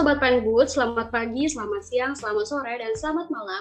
Sobat Penwood, selamat pagi, selamat siang, selamat sore, dan selamat malam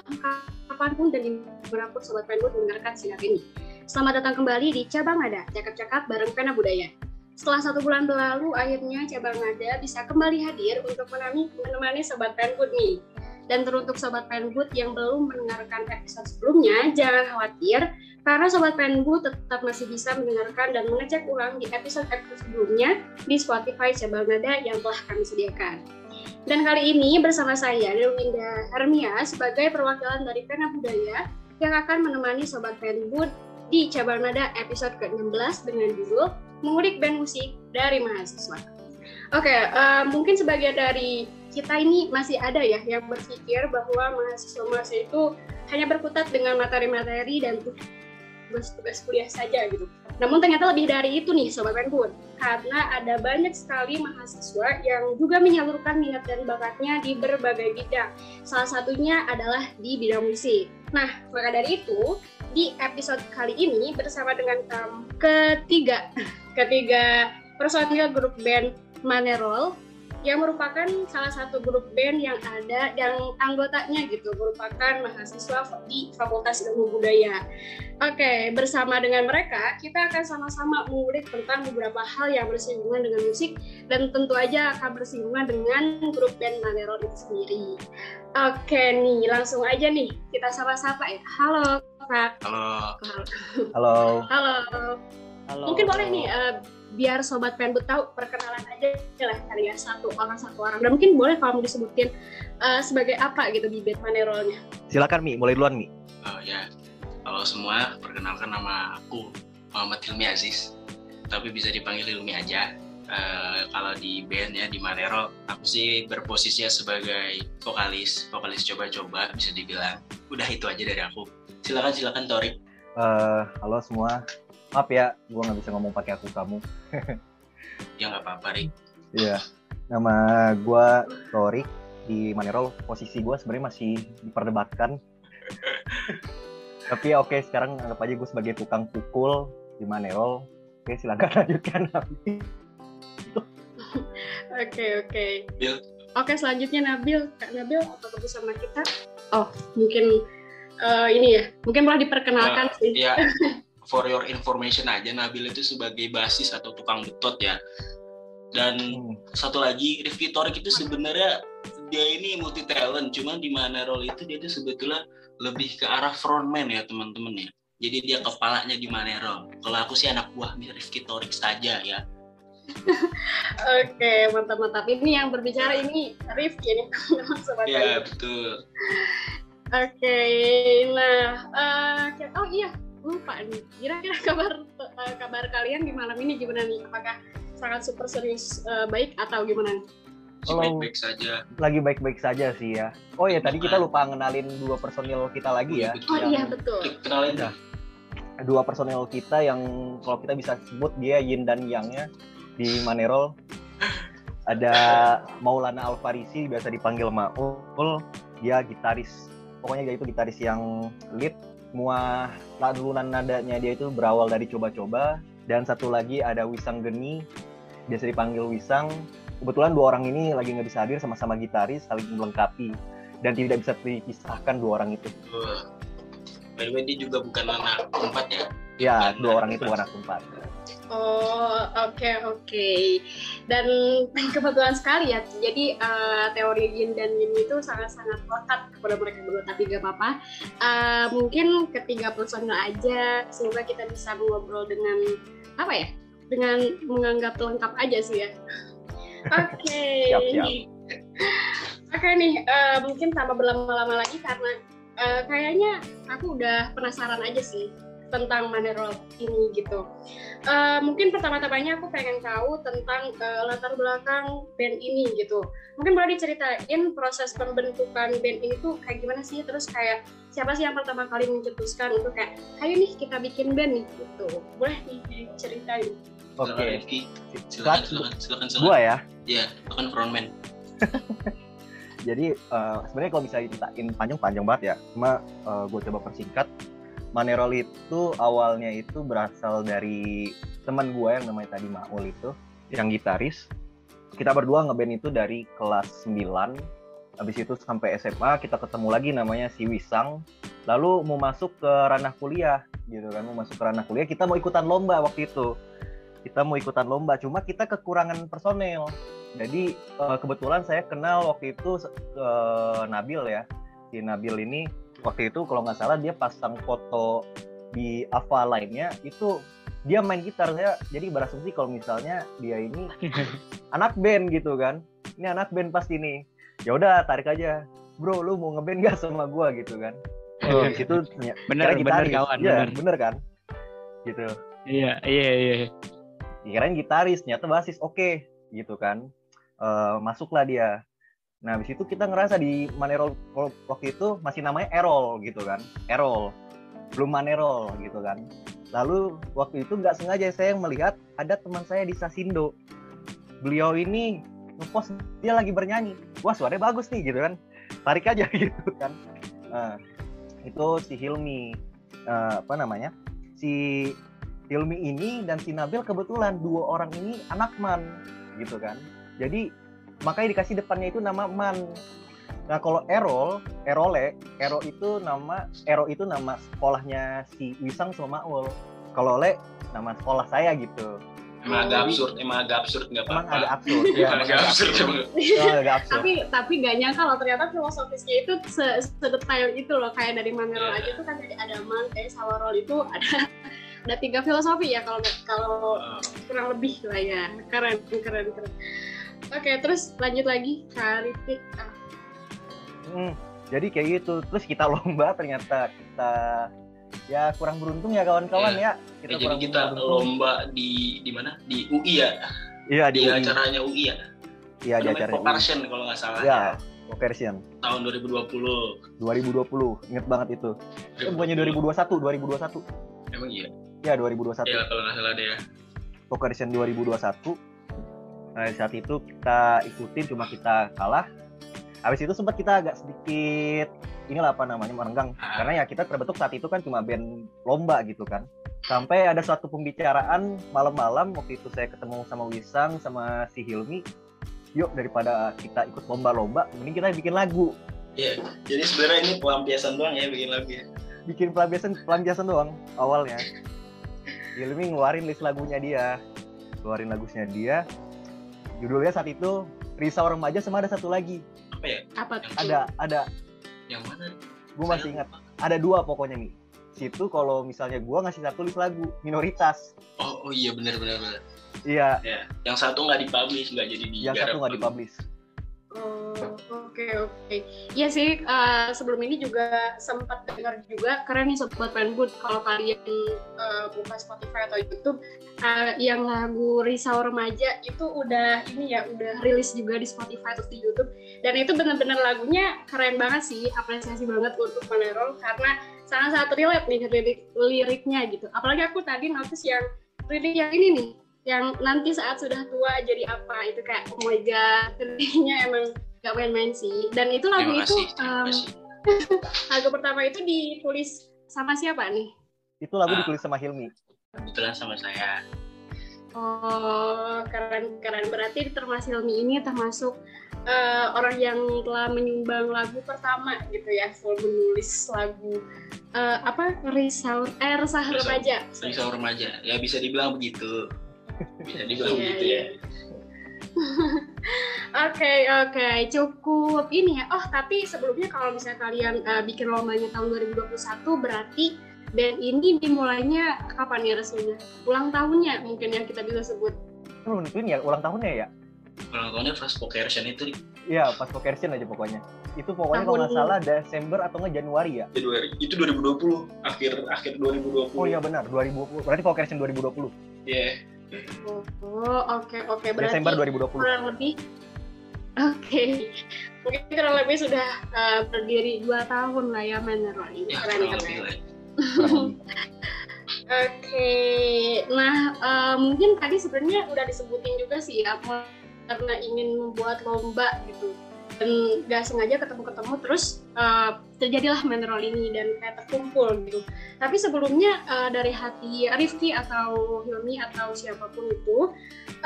kapan pun dan di mana pun Sobat Penwood mendengarkan sinar ini. Selamat datang kembali di Cabang Nada, cakap-cakap bareng Pena Budaya. Setelah satu bulan berlalu, akhirnya Cabang Nada bisa kembali hadir untuk menemani, menemani Sobat Penwood nih. Dan teruntuk Sobat Penwood yang belum mendengarkan episode sebelumnya, jangan khawatir, karena Sobat Penwood tetap masih bisa mendengarkan dan mengecek ulang di episode-episode sebelumnya di Spotify Cabang Nada yang telah kami sediakan. Dan kali ini bersama saya, Delwinda Hermia, sebagai perwakilan dari Pena Budaya yang akan menemani Sobat Penwood di Cabang Nada episode ke-16 dengan judul Mengulik Band Musik dari Mahasiswa. Oke, uh, mungkin sebagian dari kita ini masih ada ya yang berpikir bahwa mahasiswa-mahasiswa itu hanya berkutat dengan materi-materi dan tugas-tugas kuliah saja gitu. Namun ternyata lebih dari itu nih Sobat Penpun, karena ada banyak sekali mahasiswa yang juga menyalurkan minat dan bakatnya di berbagai bidang. Salah satunya adalah di bidang musik. Nah, maka dari itu, di episode kali ini bersama dengan um, ketiga, ketiga personil grup band Manerol yang merupakan salah satu grup band yang ada yang anggotanya gitu merupakan mahasiswa di Fakultas Ilmu Budaya. Oke, bersama dengan mereka kita akan sama-sama mengulik tentang beberapa hal yang bersinggungan dengan musik dan tentu aja akan bersinggungan dengan grup band Maneron itu sendiri. Oke nih, langsung aja nih kita sapa-sapa ya. Halo Kak. Halo. Halo. Halo. Halo. Mungkin boleh nih uh, biar sobat penbut tahu perkenalan aja lah kali ya satu orang satu orang. Dan mungkin boleh kamu disebutin uh, sebagai apa gitu di band manerolnya? Silakan Mi. Mulai duluan Mi. Oh ya. Halo semua perkenalkan nama aku Muhammad Hilmi Aziz. Tapi bisa dipanggil Hilmi aja. Uh, kalau di band ya di Manero aku sih berposisi sebagai vokalis vokalis coba-coba bisa dibilang. Udah itu aja dari aku. Silakan silakan Tori. Uh, halo semua maaf ya gue nggak bisa ngomong pakai aku kamu. Ya nggak apa-apa Rik. Iya. Nama gue Torik di Manero posisi gue sebenarnya masih diperdebatkan. Tapi oke okay, sekarang anggap aja gue sebagai tukang pukul di Manero oke silakan lanjutkan. Nabil oke. Oke oke selanjutnya Nabil. Kak Nabil apa sama kita? Oh mungkin uh, ini ya mungkin boleh diperkenalkan uh, sih. iya for your information aja Nabil itu sebagai basis atau tukang betot ya dan hmm. satu lagi Rifki Torik itu sebenarnya dia ini multi talent cuma di mana role itu dia itu sebetulnya lebih ke arah frontman ya teman-teman ya jadi dia kepalanya di mana role kalau aku sih anak buah Rifki Torik saja ya Oke, mantap-mantap. Ini yang berbicara ini Rifki nih, Ya, betul. Oke, nah, uh, oh iya, lupa nih. Kira-kira kabar uh, kabar kalian di malam ini gimana nih? Apakah sangat super serius uh, baik atau gimana? Oh, baik-baik saja. Lagi baik-baik saja sih ya. Oh ya tadi kita lupa ngenalin dua personil kita lagi ya. Oh iya betul. Kenalin dah. Dua personil kita yang kalau kita bisa sebut dia Yin dan Yang-nya di Manerol. Ada Maulana Alfarisi biasa dipanggil Maul. Dia gitaris. Pokoknya dia itu gitaris yang lead semua lalunan nadanya dia itu berawal dari coba-coba. Dan satu lagi ada Wisang Geni. Biasa dipanggil Wisang. Kebetulan dua orang ini lagi nggak bisa hadir sama-sama gitaris saling melengkapi. Dan tidak bisa dipisahkan dua orang itu. By the way, dia juga bukan anak empat ya? Ya, dua orang itu bukan anak empat. Oh, oke okay, oke. Okay. Dan kebetulan sekali ya. Jadi uh, teori yin dan yin itu sangat-sangat lekat kepada mereka berdua. Tapi gak apa-apa. Uh, mungkin ketiga personil aja. Semoga kita bisa ngobrol dengan apa ya? Dengan menganggap lengkap aja sih ya. Oke. Okay. Oke okay, nih, uh, mungkin tanpa berlama-lama lagi karena uh, kayaknya aku udah penasaran aja sih tentang Manerol ini gitu. Uh, mungkin pertama-tamanya aku pengen tahu tentang uh, latar belakang band ini gitu. Mungkin boleh diceritain proses pembentukan band ini tuh kayak gimana sih? Terus kayak siapa sih yang pertama kali mencetuskan untuk kayak, ayo nih kita bikin band nih gitu. Boleh nih ceritain. Oke. Okay. Silakan, silakan, silakan, silakan. Gua ya. Iya, bukan frontman. Jadi uh, sebenarnya kalau bisa diceritain panjang-panjang banget ya, cuma uh, gue coba persingkat. Manerol itu awalnya itu berasal dari teman gue yang namanya tadi Maul itu, yang gitaris. kita berdua ngeband itu dari kelas 9 habis itu sampai SMA kita ketemu lagi namanya si Wisang. Lalu mau masuk ke ranah kuliah gitu kan. Mau masuk ke ranah kuliah kita mau ikutan lomba waktu itu. Kita mau ikutan lomba cuma kita kekurangan personel jadi eh, kebetulan saya kenal waktu itu ke Nabil ya. Si Nabil ini waktu itu kalau nggak salah dia pasang foto di Ava lainnya itu dia main gitar. Saya jadi berasumsi kalau misalnya dia ini anak band gitu kan. Ini anak band pasti nih. Ya udah tarik aja. Bro lu mau ngeband gak sama gua gitu kan? Oh, di situ bener bener kawan ya, bener. bener kan? Gitu. Iya iya iya. Kirain gitaris ternyata basis oke okay, gitu kan uh, masuklah dia nah habis itu kita ngerasa di Manerol waktu itu masih namanya Erol gitu kan Erol belum Manerol gitu kan Lalu waktu itu nggak sengaja saya melihat ada teman saya di Sasindo. Beliau ini ngepost dia lagi bernyanyi. Wah suaranya bagus nih gitu kan. Tarik aja gitu kan. Nah, itu si Hilmi uh, apa namanya? Si Hilmi ini dan si Nabil kebetulan dua orang ini anak man gitu kan. Jadi makanya dikasih depannya itu nama man Nah kalau Erol, Erole, Ero itu nama Ero itu nama sekolahnya si Wisang sama Maul. Kalau Le nama sekolah saya gitu. Emang agak absurd, emang agak absurd nggak apa-apa. Emang agak absurd, ya. agak absurd. agak absurd. tapi tapi nggak nyangka loh ternyata filosofisnya itu se sedetail itu loh kayak dari Manero yeah. aja tuh kan ada man, kayak Sawarol itu ada ada tiga filosofi ya kalau kalau uh. kurang lebih lah ya keren keren keren. Oke terus lanjut lagi Karitik ah, Hmm, jadi kayak gitu. Terus kita lomba ternyata kita ya kurang beruntung ya kawan-kawan ya. ya. Kita ya, jadi kita beruntung. lomba di di mana? Di UI ya. Iya di, di UI. acaranya UI ya. Iya di acaranya Vocation kalau nggak salah. Iya, Vocation. Tahun 2020. 2020, inget banget itu. Itu bukannya 2021, 2021. Emang iya? Iya 2021. Iya kalau nggak salah deh ya. Vocation 2021. Nah, saat itu kita ikutin cuma kita kalah. Habis itu sempat kita agak sedikit inilah apa namanya merenggang. Ah. karena ya kita terbentuk saat itu kan cuma band lomba gitu kan. Sampai ada suatu pembicaraan malam-malam waktu itu saya ketemu sama Wisang sama si Hilmi yuk daripada kita ikut lomba-lomba mending kita bikin lagu. Iya jadi sebenarnya ini pelampiasan doang ya bikin lagu ya? Bikin pelampiasan pelampiasan doang awalnya. Hilmi ngeluarin list lagunya dia. Ngeluarin lagunya dia judulnya saat itu Risau Remaja sama ada satu lagi apa ya? Apa tuh? Ada, ada. Yang mana? Gue masih ingat. Ada dua pokoknya nih. Situ kalau misalnya gue ngasih satu list lagu minoritas. Oh, oh iya benar benar benar. Iya. Ya. Yang satu nggak dipublish, nggak jadi di. Yang satu nggak dipublish. Oh, oke okay, oke. Okay. Iya sih, uh, sebelum ini juga sempat dengar juga keren nih sobat Penbud kalau kalian uh, buka Spotify atau YouTube uh, yang lagu Risau Remaja itu udah ini ya udah rilis juga di Spotify atau di YouTube dan itu benar-benar lagunya keren banget sih, apresiasi banget untuk Manerol karena sangat-sangat relate nih lirik liriknya gitu. Apalagi aku tadi notice yang lirik yang ini nih yang nanti saat sudah tua jadi apa itu kayak oh my god ternyata emang gak main-main sih. Dan itu lagu itu um, lagu pertama itu ditulis sama siapa nih? Itu lagu uh, ditulis sama Hilmi. Kebetulan sama saya. Oh keren keren. Berarti termasuk Hilmi ini termasuk uh, orang yang telah menyumbang lagu pertama gitu ya full menulis lagu uh, apa? Risau eh resah remaja. Risau remaja. Ya bisa dibilang begitu bisa dibilang yeah, gitu ya Oke okay, oke okay. cukup ini ya. Oh tapi sebelumnya kalau misalnya kalian uh, bikin lombanya tahun 2021 berarti dan ini dimulainya kapan ya resminya? Ulang tahunnya mungkin yang kita bisa sebut. Belum nentuin ya ulang tahunnya ya? Ulang tahunnya pas Pokersion itu. Iya pas Pokersion aja pokoknya. Itu pokoknya kalau nggak salah Desember atau nggak Januari ya? Januari. Itu 2020 akhir akhir 2020. Oh iya benar 2020. Berarti Pokersion 2020. Iya. Yeah Oh, oke okay, oke okay. berarti Desember 2020. Kurang lebih Oke, okay. mungkin kurang lebih sudah uh, berdiri dua tahun lah ya Manero ini ya, keren keren. Oke, okay. nah uh, mungkin tadi sebenarnya udah disebutin juga sih ya karena ingin membuat lomba gitu. Gak sengaja ketemu-ketemu terus uh, terjadilah mineral ini dan kayak terkumpul gitu. Tapi sebelumnya uh, dari hati Rifki atau Hilmi atau siapa pun itu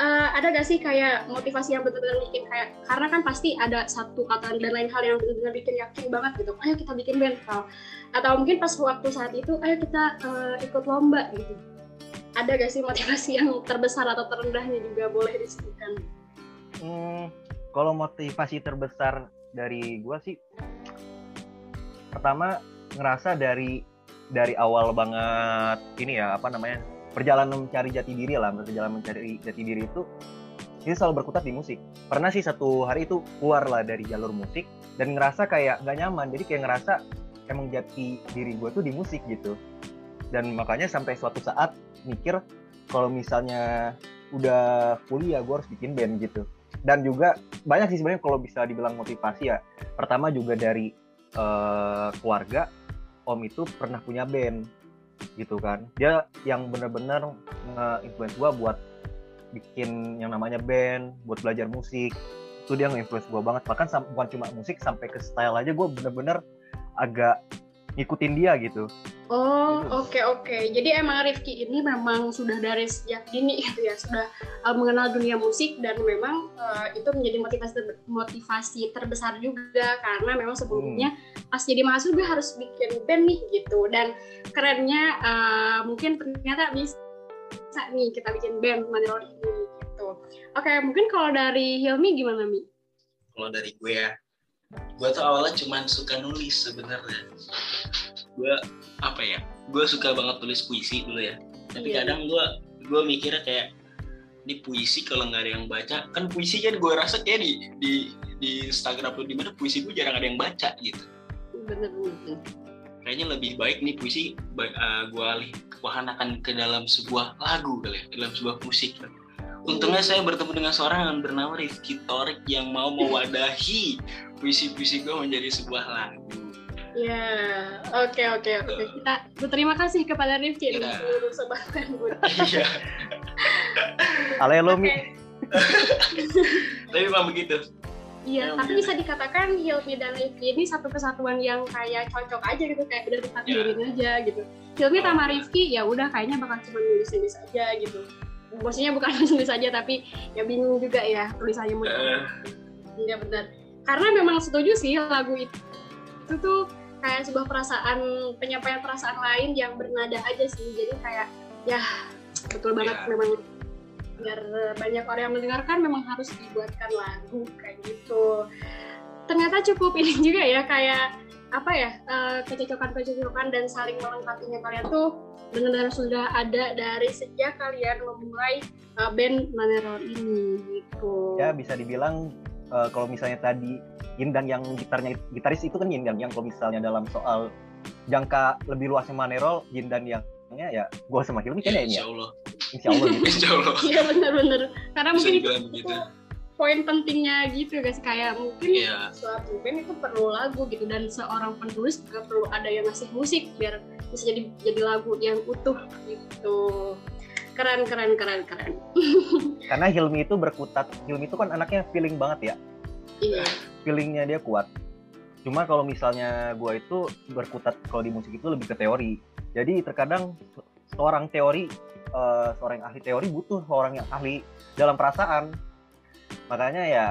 uh, ada gak sih kayak motivasi yang benar-benar bikin kayak karena kan pasti ada satu kata dan lain hal yang benar-benar bikin yakin banget gitu. Ayo kita bikin band atau mungkin pas waktu saat itu ayo kita uh, ikut lomba gitu. Ada gak sih motivasi yang terbesar atau terendahnya juga boleh disebutkan? Hmm, kalau motivasi terbesar dari gue sih pertama ngerasa dari dari awal banget ini ya apa namanya perjalanan mencari jati diri lah perjalanan mencari jati diri itu ini selalu berkutat di musik. Pernah sih satu hari itu keluar lah dari jalur musik dan ngerasa kayak gak nyaman. Jadi kayak ngerasa emang jati diri gue tuh di musik gitu. Dan makanya sampai suatu saat mikir kalau misalnya udah kuliah gue harus bikin band gitu dan juga banyak sih sebenarnya kalau bisa dibilang motivasi ya. Pertama juga dari uh, keluarga om itu pernah punya band gitu kan. Dia yang bener-bener nge-influence gue buat bikin yang namanya band buat belajar musik. Itu dia nge-influence gue banget. Bahkan bukan cuma musik sampai ke style aja gue bener-bener agak ngikutin dia gitu Oh, gitu. oke okay, oke. Okay. Jadi emang Rifki ini memang sudah dari sejak dini gitu ya, sudah uh, mengenal dunia musik dan memang uh, itu menjadi motivasi ter motivasi terbesar juga karena memang sebelumnya hmm. pas jadi mahasiswa harus bikin band nih gitu dan kerennya uh, mungkin ternyata bisa nih kita bikin band Manila ini gitu. Oke, okay, mungkin kalau dari Hilmi gimana Mi? Kalau dari gue ya, gue tuh awalnya cuma suka nulis sebenarnya. Gue apa ya gue suka banget tulis puisi dulu ya. Tapi yeah. kadang gue gue mikirnya kayak ini puisi kalau nggak ada yang baca kan puisi kan gue rasa kayak di di di Instagram tuh di mana puisi gue jarang ada yang baca gitu. Bener bener. Kayaknya lebih baik nih puisi uh, gue alih wahanakan ke dalam sebuah lagu kali ya dalam sebuah musik. Untungnya saya bertemu dengan seorang yang bernama Rifki Torik yang mau mewadahi puisi-puisi gue menjadi sebuah lagu. Ya, oke oke oke. Kita berterima kasih kepada Rifki yeah. seluruh sobat Penbun. Iya. Halo Mi. Tapi memang begitu. Iya, tapi bisa dikatakan Hilmi dan Rifki ini satu kesatuan yang kayak cocok aja gitu, kayak udah ditakdirin yeah. aja gitu. Hilmi oh. sama Rifki ya udah kayaknya bakal cuma nulis-nulis aja gitu. Maksudnya bukan nulis aja tapi ya bingung juga ya tulisannya mau. Iya uh. benar. Karena memang setuju sih lagu itu, itu tuh kayak sebuah perasaan penyampaian perasaan lain yang bernada aja sih jadi kayak ya betul banget yeah. memang biar banyak orang yang mendengarkan memang harus dibuatkan lagu kayak gitu ternyata cukup ini juga ya kayak apa ya uh, kecocokan-kecocokan dan saling melengkapinya kalian tuh benar-benar sudah ada dari sejak kalian memulai uh, band Maneror ini gitu. Ya bisa dibilang uh, kalau misalnya tadi Yin dan yang gitarnya gitaris itu kan Yin dan yang kalau misalnya dalam soal jangka lebih luasnya Manerol Yin dan yangnya ya gue sama Hilmi kayaknya ini ya. Allah. Insya Allah gitu. Insya Allah. Iya benar-benar. Karena Bisa mungkin itu poin pentingnya gitu guys kayak mungkin yeah. suatu band itu perlu lagu gitu dan seorang penulis juga perlu ada yang ngasih musik biar bisa jadi jadi lagu yang utuh gitu keren keren keren keren. Karena Hilmi itu berkutat. Hilmi itu kan anaknya feeling banget ya. Iya. Feelingnya dia kuat. Cuma kalau misalnya gue itu berkutat kalau di musik itu lebih ke teori. Jadi terkadang seorang teori uh, seorang ahli teori butuh seorang yang ahli dalam perasaan. Makanya ya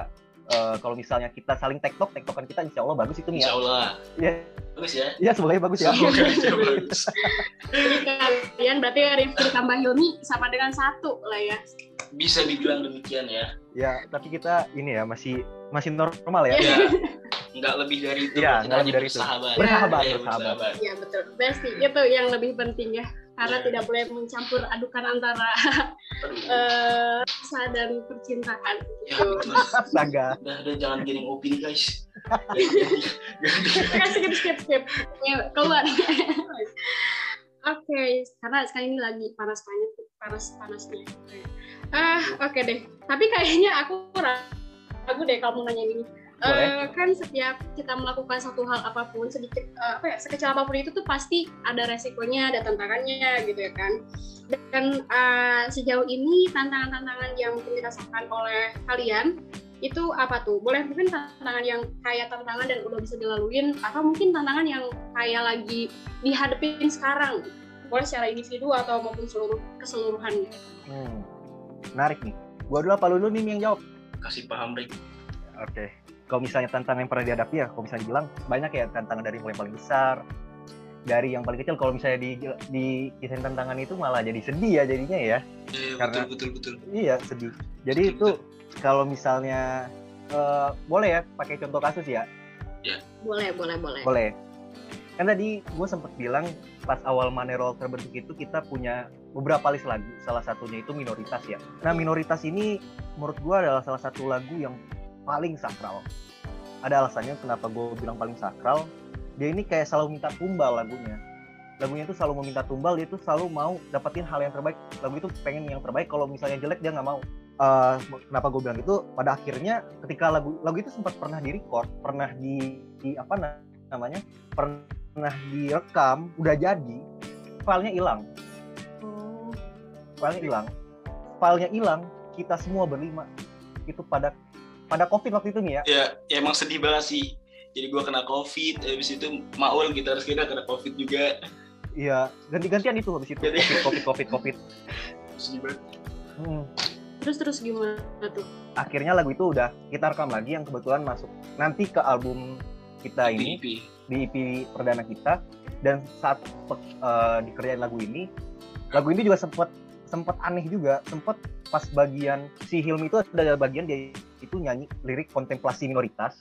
uh, kalau misalnya kita saling tektok tektokan kita insya Allah bagus itu nih ya insya Allah ya bagus ya iya semoga bagus ya semoga bagus jadi kalian berarti Rifki tambah Hilmi sama dengan satu lah ya bisa dibilang demikian ya ya tapi kita ini ya masih masih normal ya. Iya. Enggak lebih dari itu. Iya, enggak lebih dari itu. Bersahabat. Bersahabat, ya, bersahabat. Iya, betul. Besti itu yang lebih penting ya. Karena ya. tidak boleh mencampur adukan antara uh, dan percintaan. Gitu. Astaga. Udah, udah jangan giring opini, guys. skip, skip, skip. Ya, keluar. Oke, okay, karena sekarang ini lagi panas banget, panas panasnya. Ah, oke okay deh. Tapi kayaknya aku ragu deh kalau nanya ini. Uh, kan setiap kita melakukan satu hal apa pun sedikit uh, apa ya sekecil apa pun itu tuh pasti ada resikonya ada tantangannya gitu ya kan dan uh, sejauh ini tantangan-tantangan yang mungkin dirasakan oleh kalian itu apa tuh? Boleh mungkin tantangan yang kayak tantangan dan udah bisa dilaluin atau mungkin tantangan yang kayak lagi dihadapin sekarang. Boleh secara individu atau maupun seluruh keseluruhan. Hmm. Menarik nih. Gua dulu apa lu nih yang jawab? Kasih paham Rick. Oke. Kalau misalnya tantangan yang pernah dihadapi ya, kalau misalnya dibilang banyak ya tantangan dari mulai paling besar, dari yang paling kecil. Kalau misalnya di di kisah tantangan itu malah jadi sedih ya jadinya ya. Iya Karena- betul betul betul. Iya sedih. Jadi itu kalau misalnya eh, boleh ya pakai contoh kasus ya, Boleh, boleh, boleh. boleh. Kan tadi gue sempat bilang pas awal Manerol terbentuk itu kita punya beberapa list lagu. Salah satunya itu minoritas ya. Nah minoritas ini menurut gue adalah salah satu lagu yang paling sakral. Ada alasannya kenapa gue bilang paling sakral. Dia ini kayak selalu minta tumbal lagunya. Lagunya itu selalu meminta tumbal, dia tuh selalu mau dapetin hal yang terbaik. Lagu itu pengen yang terbaik, kalau misalnya jelek dia nggak mau. Eh, kenapa gue bilang itu? Pada akhirnya ketika lagu lagu itu sempat pernah di record, pernah di, di apa na- namanya, pernah direkam, udah jadi, filenya hilang filenya hilang filenya hilang kita semua berlima itu pada pada covid waktu itu nih ya Ya, ya emang sedih banget sih. Jadi gua kena covid, habis itu Maul gitaris kita kena covid juga. iya ganti-gantian itu habis itu Jadi- covid covid covid covid Sedih banget. Hmm. Terus terus gimana tuh? akhirnya lagu itu udah kita rekam lagi yang kebetulan masuk nanti ke album kita ini IP. di EP perdana kita dan saat eh, dikerjain lagu ini lagu ini juga sempat sempat aneh juga sempat pas bagian si Hilmi itu ada bagian dia itu nyanyi lirik kontemplasi minoritas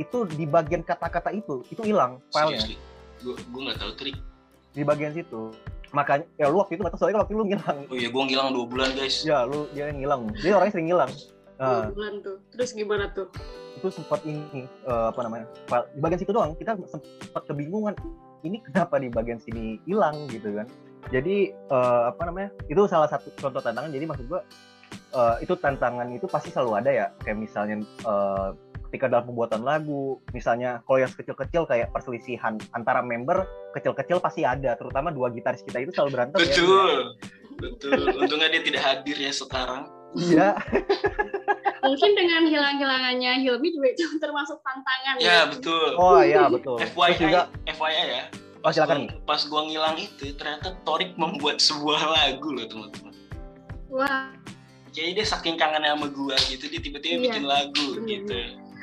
itu di bagian kata-kata itu itu hilang filenya. Gua gua nggak tahu trik. di bagian situ makanya ya lu waktu itu nggak tahu soalnya kalau waktu itu lu ngilang Oh iya, gua ngilang dua bulan guys. ya lu dia yang ngilang dia orangnya sering ngilang nah, Dua bulan tuh. Terus gimana tuh? itu sempat ini eh, apa namanya file- di bagian situ doang kita sempat kebingungan ini kenapa di bagian sini hilang gitu kan jadi eh, apa namanya itu salah satu contoh tantangan jadi maksud gua eh, itu tantangan itu pasti selalu ada ya kayak misalnya eh, ketika dalam pembuatan lagu misalnya kalau yang kecil-kecil kayak perselisihan antara member kecil-kecil pasti ada terutama dua gitaris kita itu selalu berantem ya. Betul. Betul. Untungnya dia tidak hadir ya sekarang. iya Mungkin dengan hilang-hilangannya Hilmi juga itu termasuk tantangan Ya, betul. oh iya betul FYI, juga FYI ya. Oh Pas silakan gua, pas gua ngilang itu ternyata Torik membuat sebuah lagu loh teman-teman. Wah, Jadi dia saking kangennya sama gua gitu dia tiba-tiba Iya, bikin lagu bener. gitu.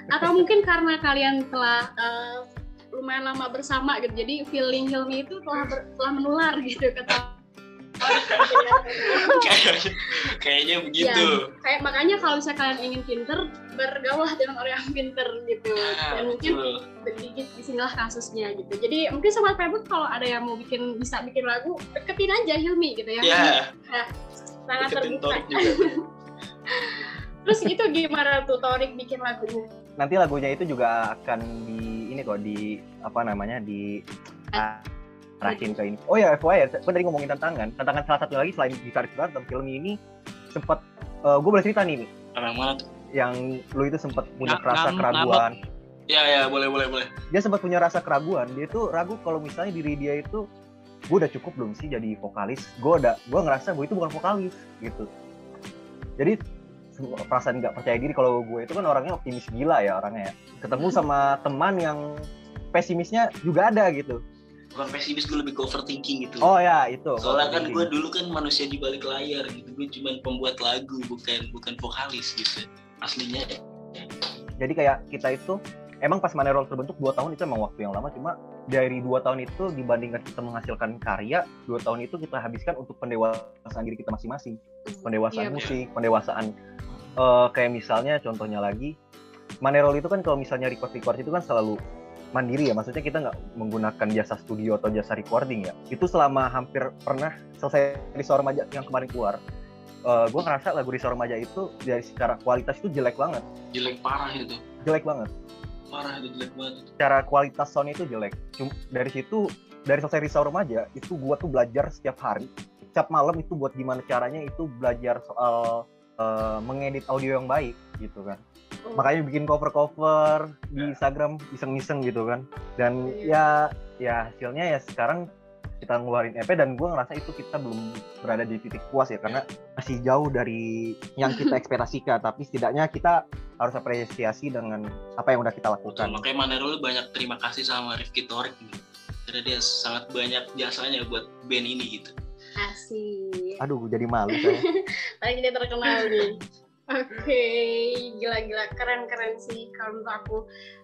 atau mungkin karena kalian telah eh, lumayan lama bersama gitu. Jadi feeling Hilmi itu telah ber- telah menular gitu kata kayaknya kayaknya begitu. kayak makanya kalau misalnya kalian ingin pinter bergaulah dengan orang yang pinter gitu. Ah, dan mungkin sedikit di sinilah kasusnya gitu. Jadi mungkin sobat Facebook kalau ada yang mau bikin bisa bikin lagu deketin aja Hilmi gitu ya. Ya, sangat deketin terbuka. Torik juga. terus itu gimana tuh Torik bikin lagunya? Nanti lagunya itu juga akan di ini kok di apa namanya di arahin ke ini. Oh ya FYI, ya, gue tadi ngomongin tantangan. Tantangan salah satu lagi selain gitaris berantem film ini sempat gue boleh cerita nih, mana tuh? yang lu itu sempat punya Ngam- rasa keraguan. Ya ya boleh boleh boleh. Dia sempat punya rasa keraguan. Dia tuh ragu kalau misalnya diri dia itu gue udah cukup belum sih jadi vokalis. Gue udah gue ngerasa gue itu bukan vokalis gitu. Jadi perasaan nggak percaya diri kalau gue itu kan orangnya optimis gila ya orangnya ya. Ketemu sama teman yang pesimisnya juga ada gitu. Bukan pesimis gue lebih ke overthinking gitu. Oh ya itu. Soalnya kan gue dulu kan manusia di balik layar gitu. Gue cuma pembuat lagu bukan bukan vokalis gitu. Aslinya Jadi kayak kita itu emang pas Manerol terbentuk dua tahun itu emang waktu yang lama cuma dari dua tahun itu dibandingkan kita menghasilkan karya dua tahun itu kita habiskan untuk pendewasaan diri kita masing-masing pendewasaan Iya, musik pendewasaan eh, kayak misalnya contohnya lagi Manerol itu kan kalau misalnya record record itu kan selalu mandiri ya maksudnya kita nggak menggunakan jasa studio atau jasa recording ya itu selama hampir pernah selesai Risau Remaja yang kemarin keluar gue ngerasa lagu Risau Remaja itu dari secara kualitas itu jelek banget jelek parah itu. jelek banget Parah itu jelek banget. secara kualitas sound itu jelek. Cuma dari situ dari selesai risau remaja itu gua tuh belajar setiap hari. Setiap malam itu buat gimana caranya itu belajar soal eh, mengedit audio yang baik gitu kan. Oh. Makanya bikin cover-cover di Ya. Instagram iseng-iseng gitu kan. Dan ya ya hasilnya ya sekarang kita ngeluarin EP dan gue ngerasa itu kita belum berada di titik puas ya karena masih jauh dari yang kita ekspektasikan tapi setidaknya kita harus apresiasi dengan apa yang udah kita lakukan. Betul, makanya Manero banyak terima kasih sama Rifki Torik gitu. karena dia sangat banyak jasanya buat band ini gitu. Asik. Aduh, jadi malu saya. Lagi dia terkenal nih. Oke, gila-gila. Keren-keren sih kalau menurut aku.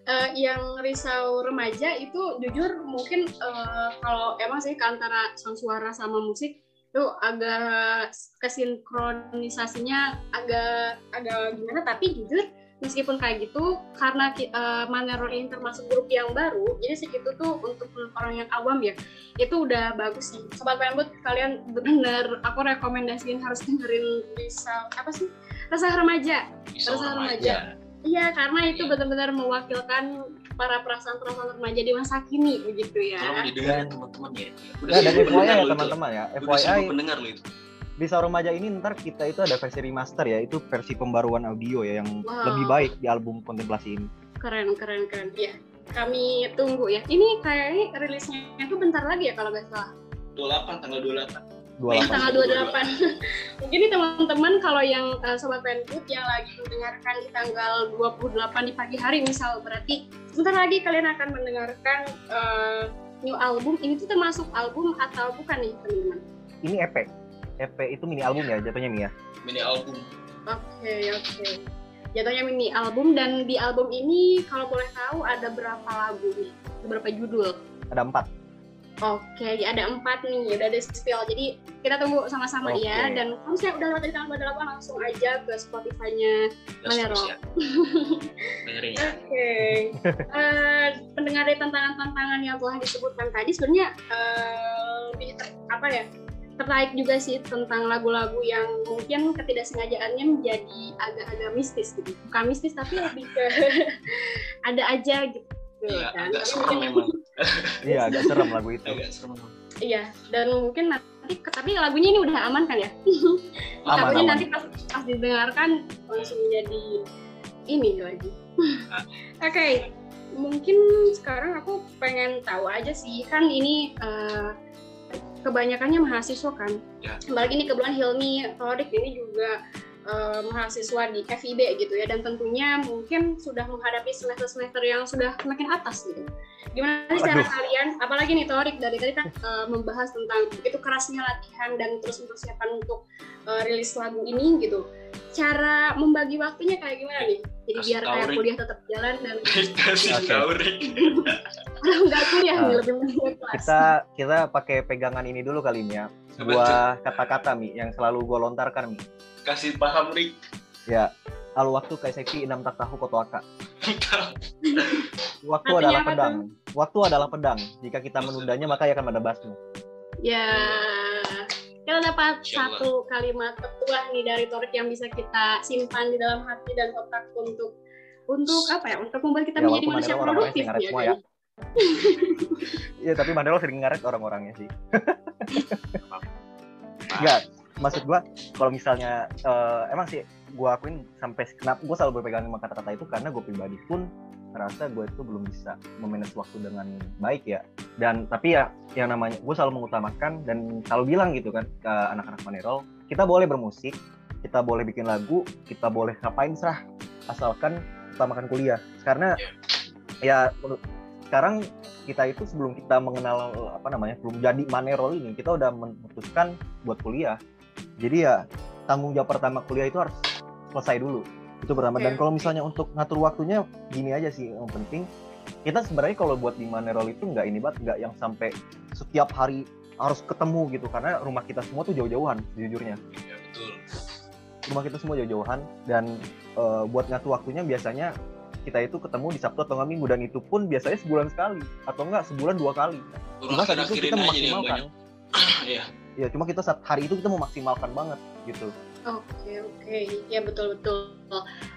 Uh, yang risau remaja itu jujur mungkin uh, kalau emang sih antara sound suara sama musik itu agak kesinkronisasinya agak agak gimana. Tapi jujur meskipun kayak gitu karena uh, Manero ini termasuk grup yang baru jadi segitu tuh untuk orang yang awam ya itu udah bagus sih. Sobat penbut kalian benar aku rekomendasiin harus dengerin bisa apa sih rasa remaja. Bisa rasa remaja. iya karena itu benar-benar mewakilkan para perasaan-perasaan remaja di masa kini begitu ya. Tolong didengarin teman-teman ya. Ya, dan seribu FYI ya teman-teman ya, Udah FYI pendengar loh itu. di Saur Remaja ini ntar kita itu ada versi remaster ya, itu versi pembaruan audio ya yang Wow. lebih baik di album Kontemplasi ini. keren keren keren. Ya kami tunggu ya. Ini kayaknya rilisnya itu bentar lagi ya kalau nggak salah. 28 tanggal 28. Iya, 28. tanggal 28. Mungkin nih teman-teman kalau yang uh, sobat Penput yang lagi mendengarkan di tanggal 28 di pagi hari misal berarti sebentar lagi kalian akan mendengarkan uh, new album. Ini tuh termasuk album atau bukan nih teman-teman? Ini EP. EP itu mini album ya jatuhnya Mia. Mini album. Oke oke. Jatuhnya mini album dan di album ini kalau boleh tahu ada berapa lagu nih? Ada Berapa judul? Ada empat. Oke, ada empat nih, udah ada spill. Jadi kita tunggu sama-sama Oke. ya. Dan kalau misalnya udah lewat dari tanggal 28 langsung aja ke Spotify-nya ya. Ya. Oke, Eh, pendengar dari tantangan-tantangan yang telah disebutkan tadi sebenarnya lebih ter- apa ya tertarik juga sih tentang lagu-lagu yang mungkin ketidaksenggajaannya menjadi agak-agak mistis gitu. Bukan mistis tapi lebih ke ada aja gitu. Iya, kan. agak serem memang. Iya, agak serem lagu itu. Agak serem. Iya, dan mungkin nanti tapi lagunya ini udah aman kan ya? Aman, Takutnya aman. nanti pas, pas didengarkan langsung jadi ini lagi. Oke, mungkin sekarang aku pengen tahu aja sih kan ini eh, kebanyakannya mahasiswa kan. Ya. Apalagi ini kebetulan Hilmi Torik ini juga eh, mahasiswa di FIB gitu ya dan tentunya mungkin sudah menghadapi semester-semester yang sudah semakin atas gitu. Gimana sih cara Aduh. kalian, apalagi nih Torik dari tadi kan eh, membahas tentang begitu kerasnya latihan dan terus mempersiapkan untuk eh, rilis lagu ini gitu. Cara membagi waktunya kayak gimana nih? Jadi Kasih biar kayak kuliah tetap jalan dan Kasih Oke. tahu Rick. orang nggak kuliah nih lebih. Kita kita pakai pegangan ini dulu kali Mia. Sebuah kata-kata Mi yang selalu gue lontarkan Mi. Kasih paham Rick. Ya, al waktu kaiseki enam tak tahu kotoaka. Waktu Artinya adalah pedang. Waktu adalah pedang. Jika kita menundanya maka ia akan mendebasmu. Ya, kita dapat Insya satu kalimat petuah nih dari Torik yang bisa kita simpan di dalam hati dan otak untuk untuk apa ya? Untuk membuat kita Ya, menjadi manusia produktif ya semua kan? ya. Iya, tapi Mandelo sering ngaret orang-orangnya sih. Enggak, maksud gua kalau misalnya eh, emang sih gua akuin sampai kenapa gua selalu berpegang sama kata-kata itu karena gue pribadi pun ngerasa gue itu belum bisa memanage waktu dengan baik ya. Dan tapi ya yang namanya gue selalu mengutamakan dan selalu bilang gitu kan ke anak-anak Manerol kita boleh bermusik kita boleh bikin lagu kita boleh ngapain serah asalkan utamakan kuliah. Karena ya menurut- sekarang kita itu sebelum kita mengenal apa namanya belum jadi Manerol ini kita udah memutuskan buat kuliah. Jadi ya tanggung jawab pertama kuliah itu harus selesai dulu. Itu pertama. Dan Oke, kalau misalnya untuk ngatur waktunya gini aja sih yang penting. Kita sebenarnya kalau buat di Manerol itu nggak ini banget nggak yang sampai setiap hari harus ketemu gitu. Karena rumah kita semua tuh jauh-jauhan jujurnya Ya betul. rumah kita semua jauh-jauhan. Dan eh, buat ngatur waktunya biasanya kita itu ketemu di Sabtu atau nggak Minggu dan itu pun biasanya sebulan sekali atau enggak sebulan dua kali cuma saat itu kita memaksimalkan. Iya. ya cuma kita saat hari itu kita memaksimalkan banget gitu Oke oke, ya betul betul.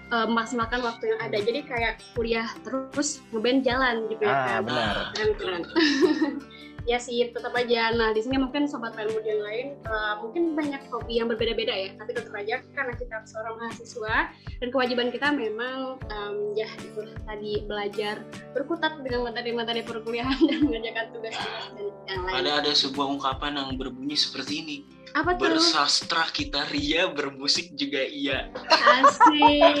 Eh, memaksimalkan waktu yang ada. Jadi kayak kuliah terus ngeband jalan gitu ya ah kan? benar Keren keren. ya sih tetap aja. Nah di sini mungkin sobat Penwood yang lain uh, mungkin banyak hobi yang berbeda-beda ya. Tapi tetap aja karena kita seorang mahasiswa dan kewajiban kita memang um, ya itu tadi belajar berkutat dengan materi-materi perkuliahan dan mengerjakan tugas-tugas yang lain. Ada ada sebuah ungkapan yang berbunyi seperti ini. Apa tuh? Bersastra kita ria, bermusik juga iya. Asik.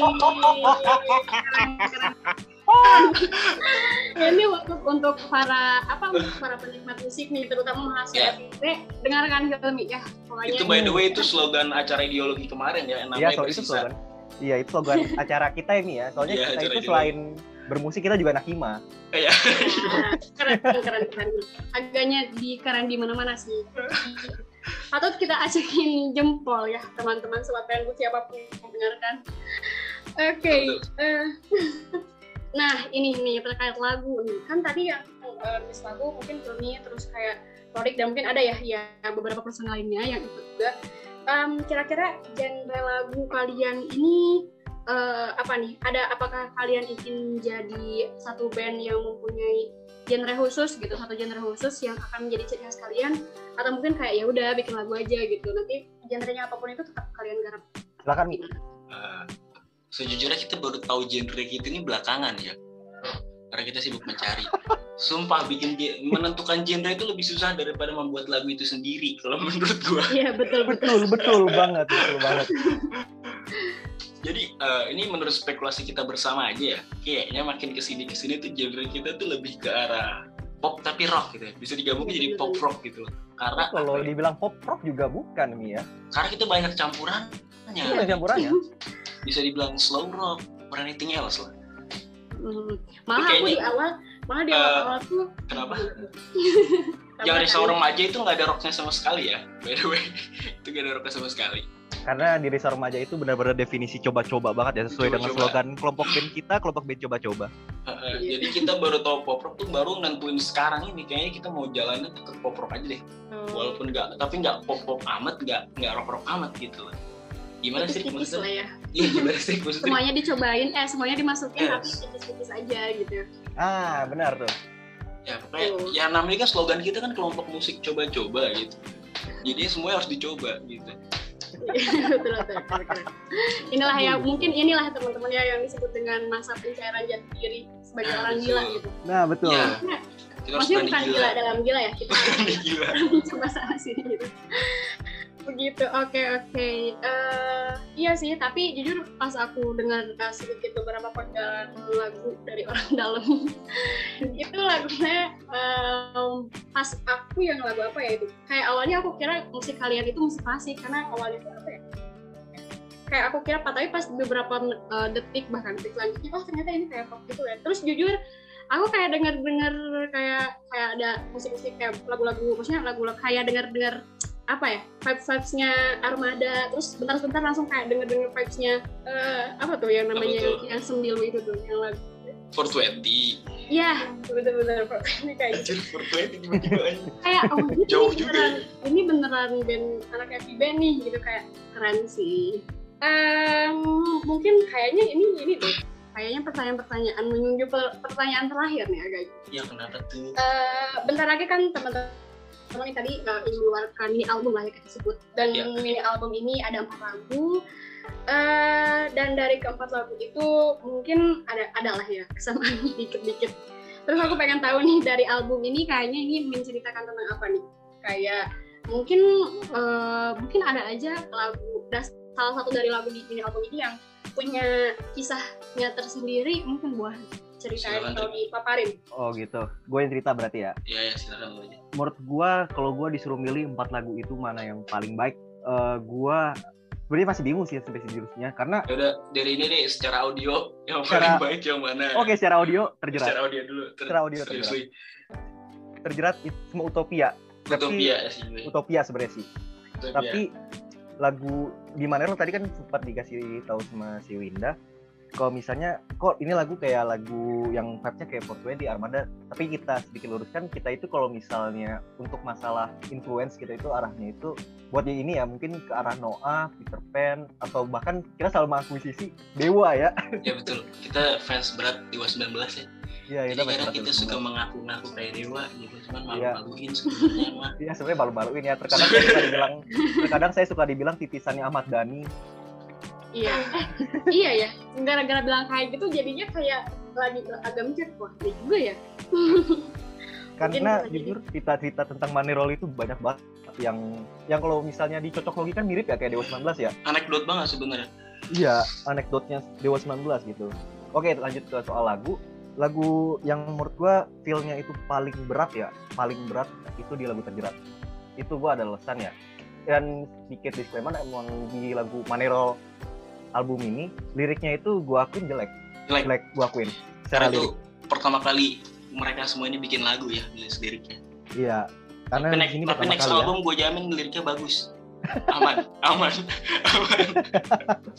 ya, ini untuk untuk para apa untuk para penikmat musik nih terutama mahasiswa Ya. FIB dengarkan Hilmi ya pokoknya Itu by the way itu slogan acara ideologi kemarin ya, Iya, namanya so itu slogan. Iya, itu slogan acara kita ini ya. Soalnya Iya, kita acara itu ini. selain bermusik kita juga anak hima. Iya. Nah, keren keren keren agaknya di keren di mana-mana sih atau kita acekin jempol ya teman-teman sobat pengen siapa pun yang mendengarkan oke eh, nah ini nih terkait lagu nih kan tadi yang uh, lagu mungkin Hilmi terus kayak Torik dan mungkin ada ya ya beberapa personal lainnya yang ikut juga Em, kira-kira genre lagu kalian ini eh, apa nih? Ada apakah kalian ingin jadi satu band yang mempunyai genre khusus gitu, satu genre khusus yang akan menjadi ciri khas kalian atau mungkin kayak ya udah bikin lagu aja gitu. Nanti genrenya apa pun itu tetap kalian garap. Silakan Eh, sejujurnya kita baru tahu genre kita ini belakangan ya karena kita sibuk mencari sumpah bikin menentukan genre itu lebih susah daripada membuat lagu itu sendiri kalau menurut gua Iya betul betul betul. betul banget, betul banget. jadi eh, ini menurut spekulasi kita bersama aja ya kayaknya makin ke sini ke sini tuh genre kita tuh lebih ke arah pop tapi rock gitu ya bisa digabungin jadi pop rock gitu loh karena Kalau dibilang pop rock juga bukan nih ya. karena kita banyak campurannya Itu yang campurannya. bisa dibilang slow rock or anything else lah Hmm. Malah aku di Kayaknya- awal, malah di Eh, awal-awal tuh kenapa Apa yang kan? risau remaja itu nggak ada rocknya sama sekali ya by the way itu nggak ada rocknya sama sekali Karena di Risa Remaja itu benar-benar definisi coba-coba banget ya sesuai dengan Coba-coba. slogan kelompok band kita, kelompok band coba-coba. Uh, uh, Iya. jadi kita baru tahu pop rock tuh baru nentuin sekarang ini kayaknya kita mau jalannya ke pop rock aja deh Oh. walaupun nggak tapi nggak pop pop amat nggak nggak rock rock amat gitu loh gimana sih tipis lah maksudnya ya. Iya gimana sih maksudnya Semuanya dicobain, eh semuanya dimasukin Yes. tapi tipis-tipis aja gitu. Ah, benar tuh. ya pokoknya Tuh. ya namanya kan slogan kita kan kelompok musik coba-coba gitu jadi semua harus dicoba gitu betul, betul, betul, betul. Inilah ya, mungkin inilah teman-teman ya yang disebut dengan masa pencairan jati diri sebagai Ah, orang betul. gila gitu. Nah, betul. ya kita harus Maksudnya berani bukan gila. gila dalam gila ya, kita gila coba sana sini gitu. Begitu, oke oke. Eh, iya sih, tapi jujur pas aku dengar uh, sedikit beberapa panggilan lagu dari orang dalam, itu lagunya em, pas aku yang lagu apa ya itu? Kayak awalnya aku kira musik kalian itu musik klasik karena awalnya itu apa ya? Kayak aku kira apa, tapi pas beberapa uh, detik bahkan detik selanjutnya, oh ternyata ini kayak pop gitu ya. Terus jujur aku kayak denger-denger kayak kayak ada musik-musik kayak lagu-lagu maksudnya lagu-lagu kayak denger-denger apa ya vibes-vibesnya Armada terus bentar-bentar langsung kayak denger-denger vibesnya eh, apa tuh yang namanya tuh? yang sembilu itu tuh yang lagu 420 Iya, bener-bener ini kayak anjir 420 tiba-tiba aja kayak oh ini Jauh beneran, juga ya. ini beneran band anak FIB nih gitu kayak keren sih. Em, mungkin kayaknya ini ini deh. Kayaknya pertanyaan-pertanyaan menuju per- pertanyaan terakhir nih agak. ya kenapa tuh Eh, bentar lagi kan teman-teman teman ini tadi uh, mengeluarkan mini album lah ya kita sebut dan Ya. mini album ini ada empat lagu. Eh, dan dari keempat lagu itu mungkin ada adalah ya kesamaan dikit-dikit. Terus aku pengen tahu nih dari album ini kayaknya ini menceritakan tentang apa nih? Kayak mungkin eh, mungkin ada aja lagu das- salah satu dari lagu di mini album ini yang punya kisahnya tersendiri mungkin buah ceritain atau dipaparin Oh gitu. Gue yang cerita berarti ya. ya ya silakan aja Menurut gue, kalau gue disuruh milih empat lagu itu mana yang paling baik, eh gue sebenarnya masih bingung sih sampai sejurusnya. Karena ya udah dari ini nih secara audio yang Secara- paling baik yang mana oke secara audio terjerat, secara audio dulu ter- Secara audio seriously. terjerat itu semua utopia. Tapi- utopia sih. Utopia sebenarnya sih. Utopia. Tapi lagu di mana lo tadi kan sempat dikasih tahu sama si Winda kalau misalnya kok ini lagu kayak lagu yang vibe-nya kayak 420 Armada tapi kita sedikit luruskan kita itu kalau misalnya untuk masalah influence kita itu arahnya itu buat yang ini ya mungkin ke arah Noah, Peter Pan atau bahkan kita selalu mengakuisisi Dewa ya ya betul kita fans berat Dewa 19 ya Iya, kita kadang kita suka mengaku-ngaku kayak dewa gitu, cuman Iya. malu-maluin sebenarnya mah. Iya, sebenarnya malu-maluin ya. Terkadang saya suka dibilang, terkadang saya suka dibilang titisannya Ahmad Dhani. Iya. Eh, iya ya. Gara-gara bilang kayak gitu jadinya kayak lagi agak mikir wah iya juga ya. Karena jujur cerita-cerita tentang Manerol itu banyak banget yang yang kalau misalnya dicocok logi kan mirip ya kayak Dewa 19 ya. Anekdot banget sebenarnya. Iya, anekdotnya Dewa 19 gitu. Oke, lanjut ke soal lagu. Lagu yang menurut gua feel-nya itu paling berat ya, paling berat itu di lagu terjerat. Itu gua ada alasan ya. Dan sedikit disclaimer emang di lagu Manero album ini liriknya itu gua akuin jelek. Jelek. Jelek gua akuin. Secara Karena itu lirik. pertama kali mereka semua ini bikin lagu ya, nulis liriknya. Iya. Karena Tapi sini tapi next kali ya. album gue jamin liriknya bagus. Aman, aman, aman.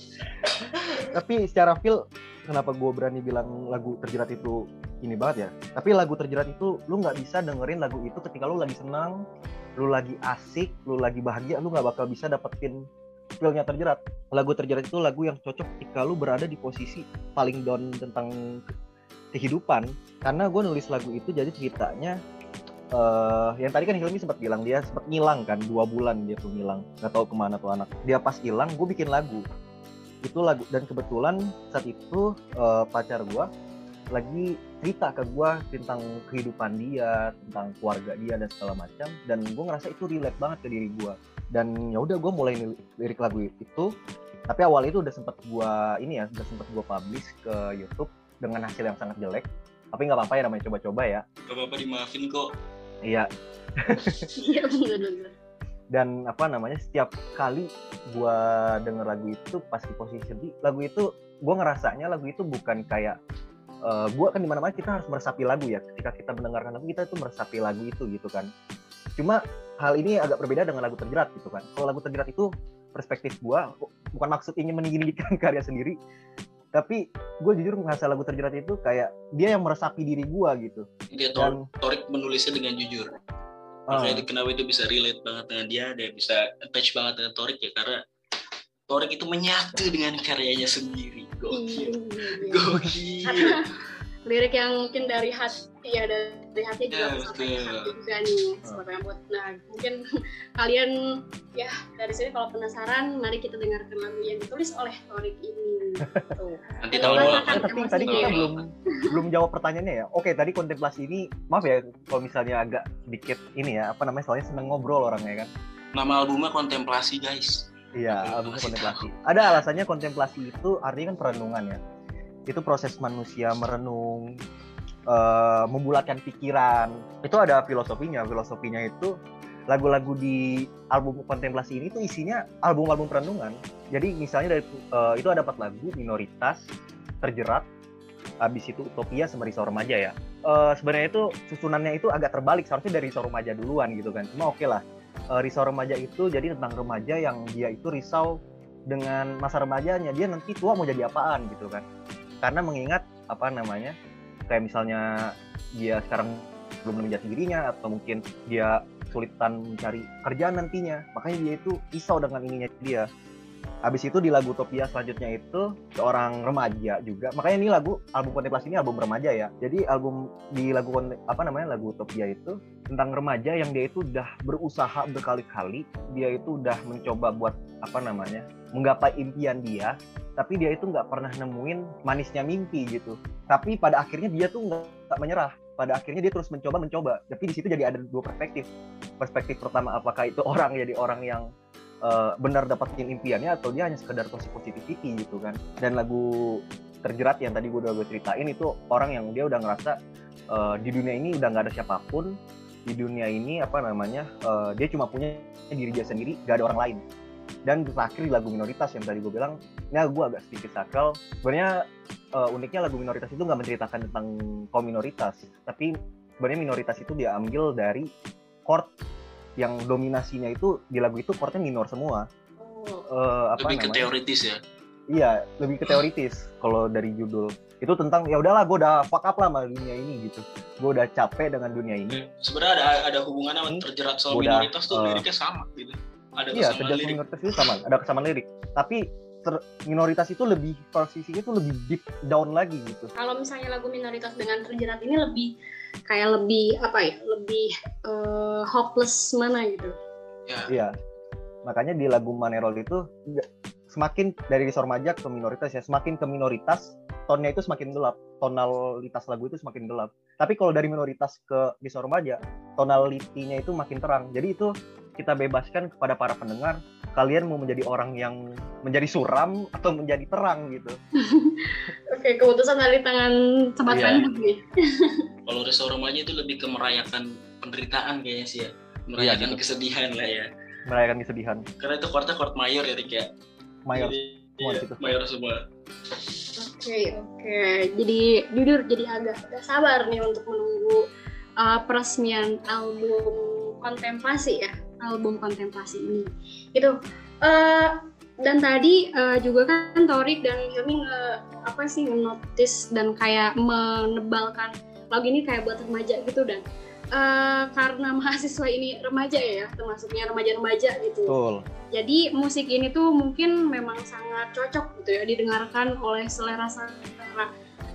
Tapi secara feel kenapa gue berani bilang lagu terjerat itu ini banget ya. Tapi lagu terjerat itu lu nggak bisa dengerin lagu itu ketika lu lagi senang, lu lagi asik, lu lagi bahagia, lu nggak bakal bisa dapetin feelnya terjerat. Lagu terjerat itu lagu yang cocok ketika lu berada di posisi paling down tentang kehidupan. Karena gue nulis lagu itu jadi ceritanya eh yang tadi kan Hilmi sempat bilang dia sempat ngilang kan dua bulan dia tuh ngilang. Nggak tahu ke mana tuh anak. Dia pas hilang gue bikin lagu. Itu lagu dan kebetulan saat itu eh, pacar gua lagi cerita ke gua tentang kehidupan dia tentang keluarga dia dan segala macam. Dan gue ngerasa itu relate banget ke diri gua dan ya udah gue mulai lirik lagu itu. Tapi awal itu udah sempet gua ini ya udah sempet gua publish ke YouTube dengan hasil yang sangat jelek. Tapi nggak apa-apa ya namanya coba-coba ya. Gak apa-apa dimaafin kok. iya. Iya dan apa namanya setiap kali gua denger lagu itu pas di posisi sedih lagu itu gua ngerasanya lagu itu bukan kayak eh, gua kan di mana-mana kita harus meresapi lagu ya. Ketika kita mendengarkan lagu kita itu meresapi lagu itu gitu kan. Cuma hal ini agak berbeda dengan lagu terjerat gitu kan kalau lagu terjerat itu perspektif gua bukan maksud ingin meninggikan karya sendiri tapi gue jujur ngerasa lagu terjerat itu kayak dia yang meresapi diri gua gitu Dia dan Tor Torik menulisnya dengan jujur. ah, Makanya itu kenapa itu bisa relate banget dengan dia, dia bisa attach banget dengan Torik ya karena Torik itu menyatu dengan karyanya sendiri. Gokil. Iya. Gokil. lirik yang mungkin dari hati ya dari hati juga Ya, aku sampai hati juga nih sobat rambut nah mungkin kalian ya dari sini kalau penasaran mari kita dengarkan lagu yang ditulis oleh Torik ini Tuh. Nanti tahu tapi tadi kita ya. belum belum jawab pertanyaannya ya. Oke, tadi kontemplasi ini maaf ya kalau misalnya agak sedikit ini ya, apa namanya soalnya seneng ngobrol orangnya kan. Nama albumnya Kontemplasi guys. Iya, kasih kontemplasi. Ada alasannya kontemplasi itu artinya kan perenungan ya. Itu proses manusia merenung eh, membulatkan pikiran. Itu ada filosofinya. Filosofinya itu lagu-lagu di album kontemplasi ini tuh isinya album-album perenungan. Jadi misalnya dari eh, itu ada empat lagu minoritas, terjerat, habis itu utopia sama risau remaja ya. Eh, sebenarnya itu susunannya itu agak terbalik seharusnya dari risau remaja duluan gitu kan. Cuma oke lah. Eh, risau remaja itu jadi tentang remaja yang dia itu risau dengan masa remajanya dia nanti tua mau jadi apaan gitu kan. Karena mengingat apa namanya kayak misalnya dia sekarang belum menjati dirinya atau mungkin dia kesulitan mencari kerjaan nantinya makanya dia itu risau dengan ininya dia. Habis itu di lagu Utopia selanjutnya itu seorang remaja juga makanya ini lagu album kontemplasi ini album remaja ya. Jadi album di lagu apa namanya lagu Utopia itu tentang remaja yang dia itu udah berusaha berkali-kali dia itu udah mencoba buat apa namanya menggapai impian dia tapi dia itu nggak pernah nemuin manisnya mimpi gitu. Tapi pada akhirnya dia tuh nggak menyerah. Pada akhirnya dia terus mencoba mencoba. Tapi di situ jadi ada dua perspektif. Perspektif pertama apakah itu orang jadi orang yang eh, benar dapetin impiannya atau dia hanya sekedar toxic positivity gitu kan. Dan lagu terjerat yang tadi gue udah gue ceritain itu orang yang dia udah ngerasa eh, di dunia ini udah nggak ada siapa pun. Di dunia ini apa namanya eh, dia cuma punya diri dia sendiri gak ada orang lain dan terakhir lagu minoritas yang tadi gue bilang ya gue agak sedikit sakral. Sebenarnya eh, uniknya lagu minoritas itu nggak menceritakan tentang kaum minoritas tapi sebenarnya minoritas itu diambil dari chord yang dominasinya itu di lagu itu chordnya minor semua. Oh, Eh, apa Lebih ke namanya? teoritis ya. iya lebih ke teoritis kalau dari judul. Itu tentang ya udahlah gue udah fuck up lah sama dunia ini gitu. Gue udah capek dengan dunia ini. Sebenarnya ada ada hubungannya sama Hmm. terjerat soal Udah, minoritas tuh eh, liriknya sama gitu. Ada iya kesamaan terjadi lirik. minoritas itu sama ada kesamaan lirik tapi ter- minoritas itu lebih posisinya itu lebih deep down lagi gitu. Kalau misalnya lagu minoritas dengan terjerat ini lebih kayak lebih apa ya? Lebih eh, hopeless mana gitu. Ya. Iya. Makanya di lagu Manerol itu semakin dari Sormaja ke minoritas ya, semakin ke minoritas tonnya itu semakin gelap, tonalitas lagu itu semakin gelap. Tapi kalau dari minoritas ke di Sormaja, tonalitinya itu makin terang. Jadi itu kita bebaskan kepada para pendengar, kalian mau menjadi orang yang menjadi suram atau menjadi terang gitu. Oke, keputusan dari tangan tempat Iya. random nih. Kalau Resto Remaja itu lebih ke merayakan penderitaan kayaknya sih ya. Merayakan gitu. kesedihan lah ya. Merayakan kesedihan. Karena itu chordnya chord mayor ya Rick ya. Mayor. Jadi, semua iya, gitu. mayor semua. Oke, oke. Jadi jujur jadi agak agak sabar nih untuk menunggu uh, peresmian album kontemplasi ya, album kontemplasi ini. Itu eh dan tadi eh, juga kan Torik dan Hilmi nge apa sih notice dan kayak menebalkan lagu ini kayak buat remaja gitu dan eh, karena mahasiswa ini remaja ya, termasuknya remaja-remaja gitu. Betul. Jadi musik ini tuh mungkin memang sangat cocok gitu ya didengarkan oleh selera-selera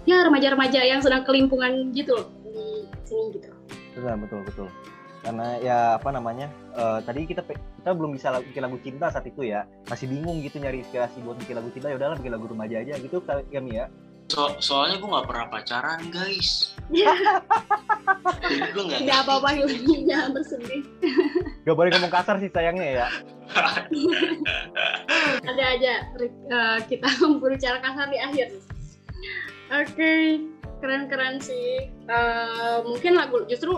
ya remaja-remaja yang sedang kelimpungan gitu loh di sini gitu. Betul, betul, betul. Karena ya apa namanya? eh, tadi kita kita belum bisa lagu- bikin lagu cinta saat itu ya. Masih bingung gitu nyari inspirasi buat bikin lagu cinta. Ya udahlah bikin lagu remaja aja gitu kami ya. So, soalnya gue nggak pernah pacaran guys. Jadi gue nggak. Tidak apa-apa jangan bersedih. Gak boleh ngomong kasar sih sayangnya ya. Ada aja eh, kita berbicara kasar di akhir. Oke, keren-keren sih. Eh, mungkin lagu justru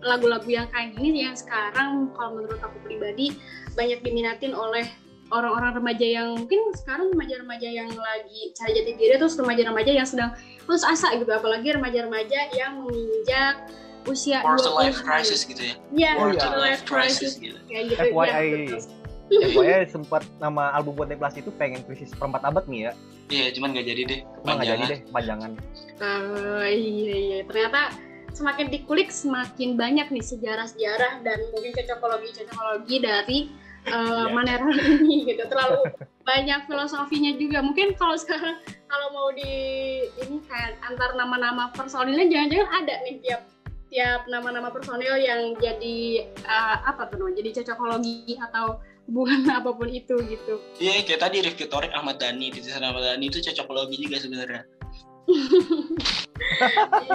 lagu-lagu yang kayak gini yang sekarang kalau menurut aku pribadi banyak diminatin oleh orang-orang remaja yang mungkin sekarang remaja-remaja yang lagi cari jati diri terus remaja-remaja yang sedang putus asa gitu apalagi remaja-remaja yang menginjak usia Quarter 20 life crisis gitu ya. Iya, Oh, iya. Quarter life crisis gitu. kayak gitu. FYI. ya, betul. Ya, pokoknya sempat nama album kontemplasi itu pengen krisis perempat abad nih ya. Iya, cuman nggak jadi deh. Cuma nggak jadi deh panjangan. Eh, iya iya ternyata semakin dikulik semakin banyak nih sejarah-sejarah dan mungkin cocokologi-cocokologi dari uh, Iya. Manero ini gitu terlalu banyak filosofinya juga mungkin kalau sekarang kalau mau di ini kayak antar nama-nama personilnya jangan-jangan ada nih tiap tiap nama-nama personil yang jadi uh, apa tuh namanya jadi cocokologi atau hubungan apa pun itu gitu Iya, kayak tadi Rifki Torik Ahmad Dhani, Titisan Ahmad Dhani itu cocokologi juga sebenarnya.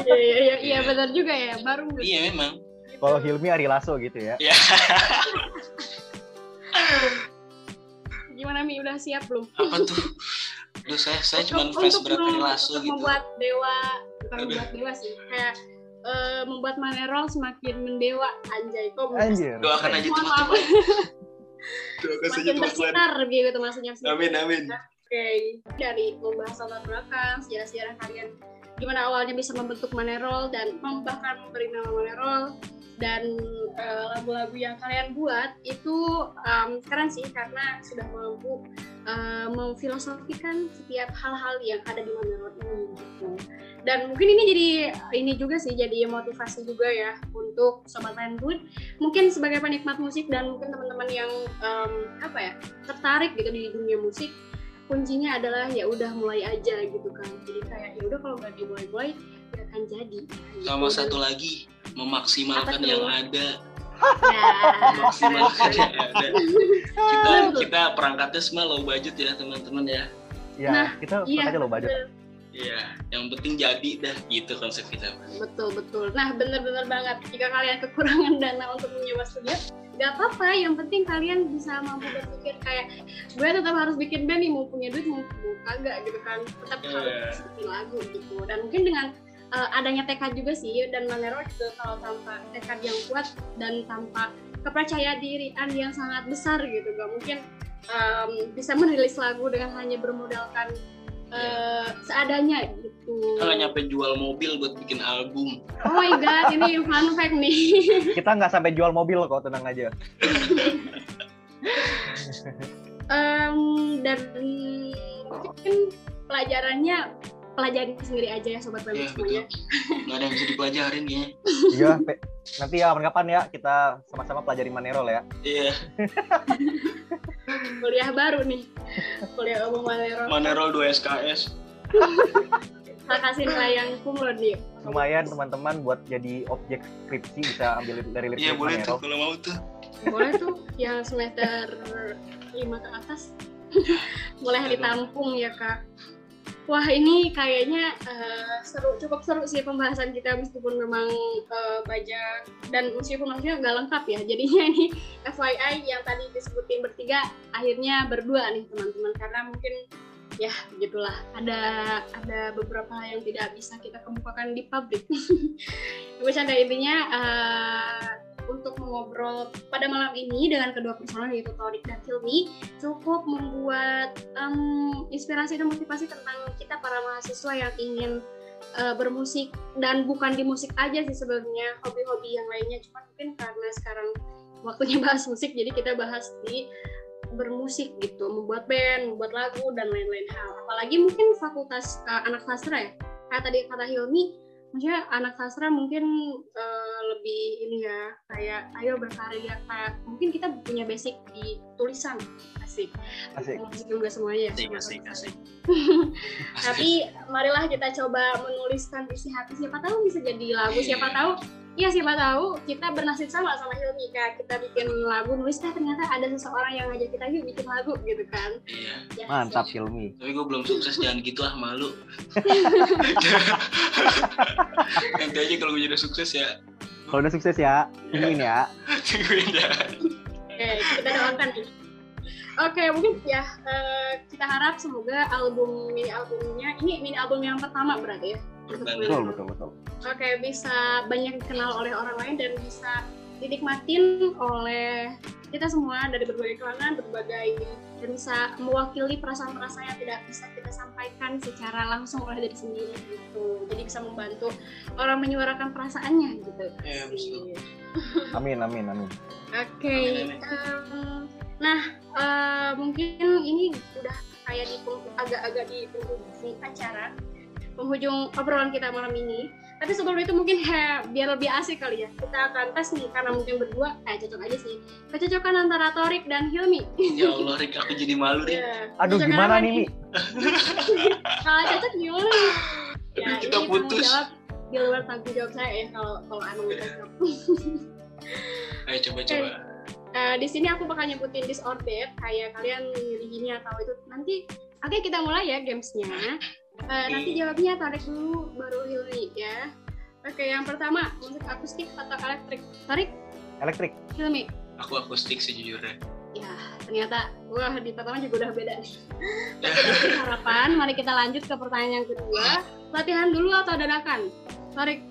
iya iya iya, iya benar juga ya baru Iya memang. Kalau Hilmi Ari Lasso gitu ya. Iya. gimana Mi udah siap belum Apa tuh? Duh, saya saya cuma Untuk- fans untuk berat mem- Lasso untuk gitu. membuat dewa bukan Aduh. membuat dewa sih kayak eh, membuat Manerol semakin mendewa anjay kok Anjir. Doakan aja teman-teman. Teman-teman. bersinar gitu maksudnya Amin amin. Oke, dari membahas latar belakang, sejarah-sejarah kalian, gimana awalnya bisa membentuk Manerol dan bahkan memberi nama Manerol dan eh, lagu-lagu yang kalian buat itu em, keren sih karena sudah mampu eh, memfilosofikan setiap hal-hal yang ada di Manerol ini gitu. Dan mungkin ini jadi ini juga sih jadi motivasi juga ya untuk sobat Landwood mungkin sebagai penikmat musik dan mungkin teman-teman yang em, apa ya tertarik gitu di dunia musik kuncinya adalah ya udah mulai aja gitu kan jadi kayak ya udah kalau nggak dimulai-mulai nggak akan jadi gitu. Sama Dan- satu lagi memaksimalkan Apa tuh? yang ada. Nah, Memaksimalkan yang ada. Kita Betul. kita perangkatnya semua low budget ya teman-teman ya. Ya, Nah, kita iya makanya lo budget. betul. Iya, yang penting jadi dah gitu konsep kita. betul betul nah bener-bener banget jika kalian kekurangan dana untuk menyewa studio nggak apa-apa yang penting kalian bisa mampu berpikir kayak gue tetap harus bikin band nih mau punya duit mau, mau kagak gitu kan tetap Iya. harus bikin lagu gitu dan mungkin dengan uh, adanya tekad juga sih dan Manero juga kalau tanpa tekad yang kuat dan tanpa kepercayaan dirian yang sangat besar gitu gak mungkin um, bisa merilis lagu dengan hanya bermodalkan uh, seadanya gitu Kita nggak nyampe jual mobil buat bikin album. Oh my god, ini fun fact nih. Kita nggak sampai jual mobil kok, tenang aja. Em, dan mungkin pelajarannya pelajari sendiri aja ya sobat Iya, Bandung semuanya. Nggak ada yang bisa dipelajarin ya. Iya, nanti ya kapan-kapan ya kita sama-sama pelajari Manerol ya. Iya, Kuliah baru nih. Kuliah umum Manero. Manerol 2 SKS. Makasih nilai yang kumlot nih. Lumayan teman-teman buat jadi objek skripsi bisa ambil dari Iya, lirik boleh tuh Manerol. kalau mau tuh. Boleh tuh yang semester 5 ke atas. Boleh ditampung ya kak. Wah ini kayaknya eh, seru, cukup seru sih pembahasan kita meskipun memang eh, banyak dan meskipun maksudnya nggak lengkap ya. Jadinya ini FYI yang tadi disebutin bertiga akhirnya berdua nih teman-teman karena mungkin ya begitulah ada ada beberapa hal yang tidak bisa kita kemukakan di publik. Bercanda intinya eh, untuk mengobrol pada malam ini dengan kedua personal yaitu Torik dan Hilmi cukup membuat em, inspirasi dan motivasi tentang kita para mahasiswa yang ingin eh, bermusik dan bukan di musik aja sih sebenarnya hobi-hobi yang lainnya. Cuma mungkin karena sekarang waktunya bahas musik jadi kita bahas di bermusik gitu. Membuat band membuat lagu dan lain-lain hal. Apalagi mungkin fakultas eh, anak sastra ya. Kayak tadi kata Hilmi maksudnya anak sastra mungkin eh, lebih ini ya kayak ayo berkarya kayak mungkin kita punya basic di tulisan asik Asik. juga semuanya ya Asik, semua asik, asik. tapi marilah kita coba menuliskan isi hati siapa tahu bisa jadi lagu siapa tahu Iya siapa tahu kita bernasib sama sama Hilmi kak kita bikin lagu nulis eh ternyata ada seseorang yang ngajak kita yuk bikin lagu gitu kan Iya. Ya, Mantap sih. Hilmi. Tapi gue belum sukses jangan gitu ah malu. Nanti aja kalau gue jadi sukses ya. Kalau udah sukses ya, tungguin ya. Tungguin ya. Oke, kita doakan nih. Oke, mungkin ya eh, kita harap semoga album mini albumnya ini mini album yang pertama berarti ya. Betul, Betul, betul, betul. Oke, bisa banyak dikenal oleh orang lain dan bisa dinikmatin oleh kita semua dari berbagai kalangan, berbagai dan bisa mewakili perasaan-perasaan yang tidak bisa kita sampaikan secara langsung oleh diri sendiri gitu. Jadi bisa membantu orang menyuarakan perasaannya gitu. Iya, betul. Amin, amin, amin. Oke, em, nah eh, mungkin ini udah kayak di agak-agak di penghujung acara, penghujung obrolan kita malam ini. Tapi sebelum itu mungkin he, biar lebih asik kali ya, kita akan tes nih karena mungkin berdua, eh cocok aja sih, kecocokan antara Torik dan Hilmi. Ya Allah, Rik, aku jadi malu deh. Ya, Aduh, kecocokan gimana nih, Mi? Kalau cocok gimana? nih? Ya, ini kita tanggung putus. jawab di luar tanggung jawab saya ya kalau kalau emang Iya. cocok. Ayo coba-coba. Eh, di sini aku bakal nyebutin disordered kayak kalian milih atau itu nanti oke kita mulai ya gamesnya Eh, nanti jawabnya tarik dulu baru Hilmi ya oke yang pertama musik akustik atau elektrik tarik Elektrik. Hilmi Aku akustik sejujurnya. ya ternyata wah di pertama juga udah beda nih Oke, harapan mari kita lanjut ke pertanyaan yang kedua latihan dulu atau dadakan tarik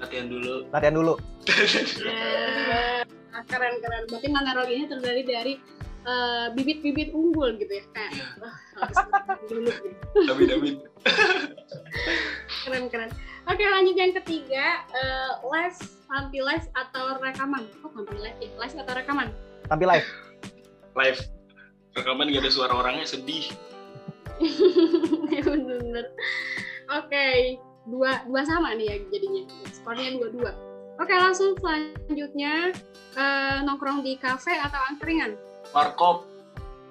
Latihan dulu. Latihan dulu. Ya, keren keren. Berarti Manerol ini terdiri dari eh, bibit-bibit unggul gitu ya kayak Iya. dulu gitu. Keren keren. Oke lanjut yang ketiga eh, live tampil live atau rekaman? Oh tampil live ya live atau rekaman? Tampil live. Live. Rekaman gak ada suara orangnya sedih. Ya, Bener-bener. Oke dua dua sama nih ya jadinya. Skornya dua dua. Oke langsung selanjutnya eh, nongkrong di kafe atau angkringan? Warkop.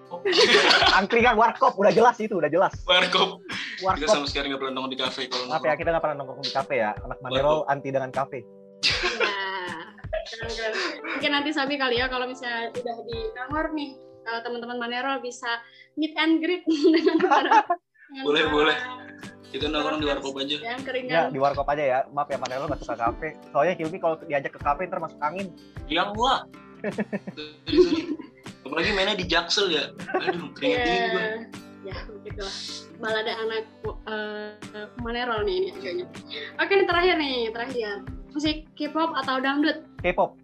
Angkringan warkop udah jelas itu, udah jelas. Warkop. Kita Warkop. sama sekali nggak pernah nongkrong di kafe kalau Maaf ya, kita nggak pernah nongkrong di kafe ya. Anak Manerol anti dengan kafe. Ya, keren-keren. Mungkin nanti Sabi kali ya kalau misalnya udah di kantor nih, kalau teman-teman Manero bisa meet and greet dengan para Boleh, para boleh. Kita nongkrong di warkop aja. Yang Ya, keringan. di warkop aja ya. Maaf ya, Manerol nggak suka kafe. Soalnya Hilmi kalau diajak ke kafe ntar masuk angin. Yang gua. Apalagi mainnya di Jaksel ya. Aduh, keringet dingin gua. Ya, begitulah. Balada anak uh, Manero nih ini agaknya. Oke, ini terakhir nih, terakhir. Musik K-pop atau dangdut? K-pop.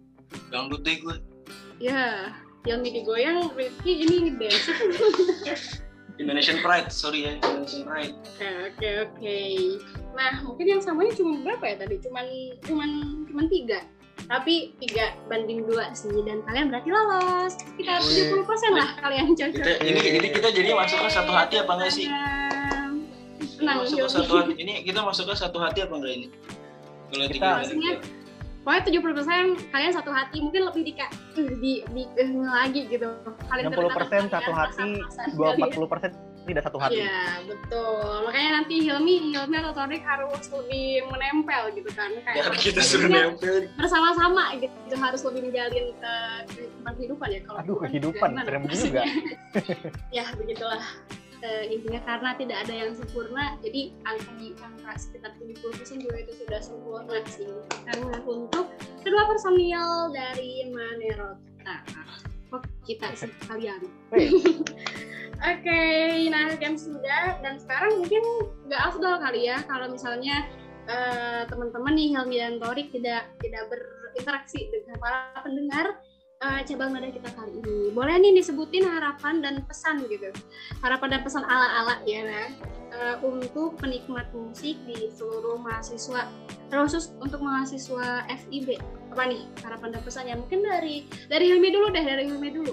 Dangdut deh gua. Ya, yang digoyang Rifki ini dance. Indonesian Pride, sorry ya, Indonesian Pride. Oke oke oke. Nah mungkin yang samanya cuma berapa ya tadi? Cuman cuman cuman tiga. Tapi tiga banding dua sih dan kalian berarti lolos. Sekitar Wih. 70 persen lah kalian cocok. Kita, ini, ini kita jadi masuknya satu hati apa enggak sih? Tenang masuk ke satu hati ini kita masuk ke satu hati apa enggak ini kalau Kita- tiga Maksudnya, pokoknya 70% kalian satu hati mungkin lebih di kayak "Eh, di di eh, lagi gitu kalian 60% satu hati, 20 persen tidak satu hati. Iya betul makanya nanti Hilmi Hilmi atau Torik harus lebih menempel gitu kan ya kayak kita suruh nempel bersama-sama gitu harus lebih menjalin eh, kehidupan ya kalau Aduh, kehidupan, maksudnya. juga. ya begitulah Eh, intinya karena tidak ada yang sempurna jadi angka di angka sekitar 70% juga itu sudah sempurna sih karena untuk kedua personil dari Manero kita kita sih kalian Wih. Oke, nah kan sudah. Dan sekarang mungkin nggak afdol kali ya kalau misalnya eh, teman-teman nih Helmi dan Torik tidak tidak berinteraksi dengan para pendengar eh, cabang nada kita kali ini. Boleh nih disebutin harapan dan pesan gitu, harapan dan pesan ala-ala ya nah, eh, untuk penikmat musik di seluruh mahasiswa, terkhusus untuk mahasiswa FIB. Apa nih harapan dan pesannya? Mungkin dari dari Hilmi dulu deh, dari Hilmi dulu.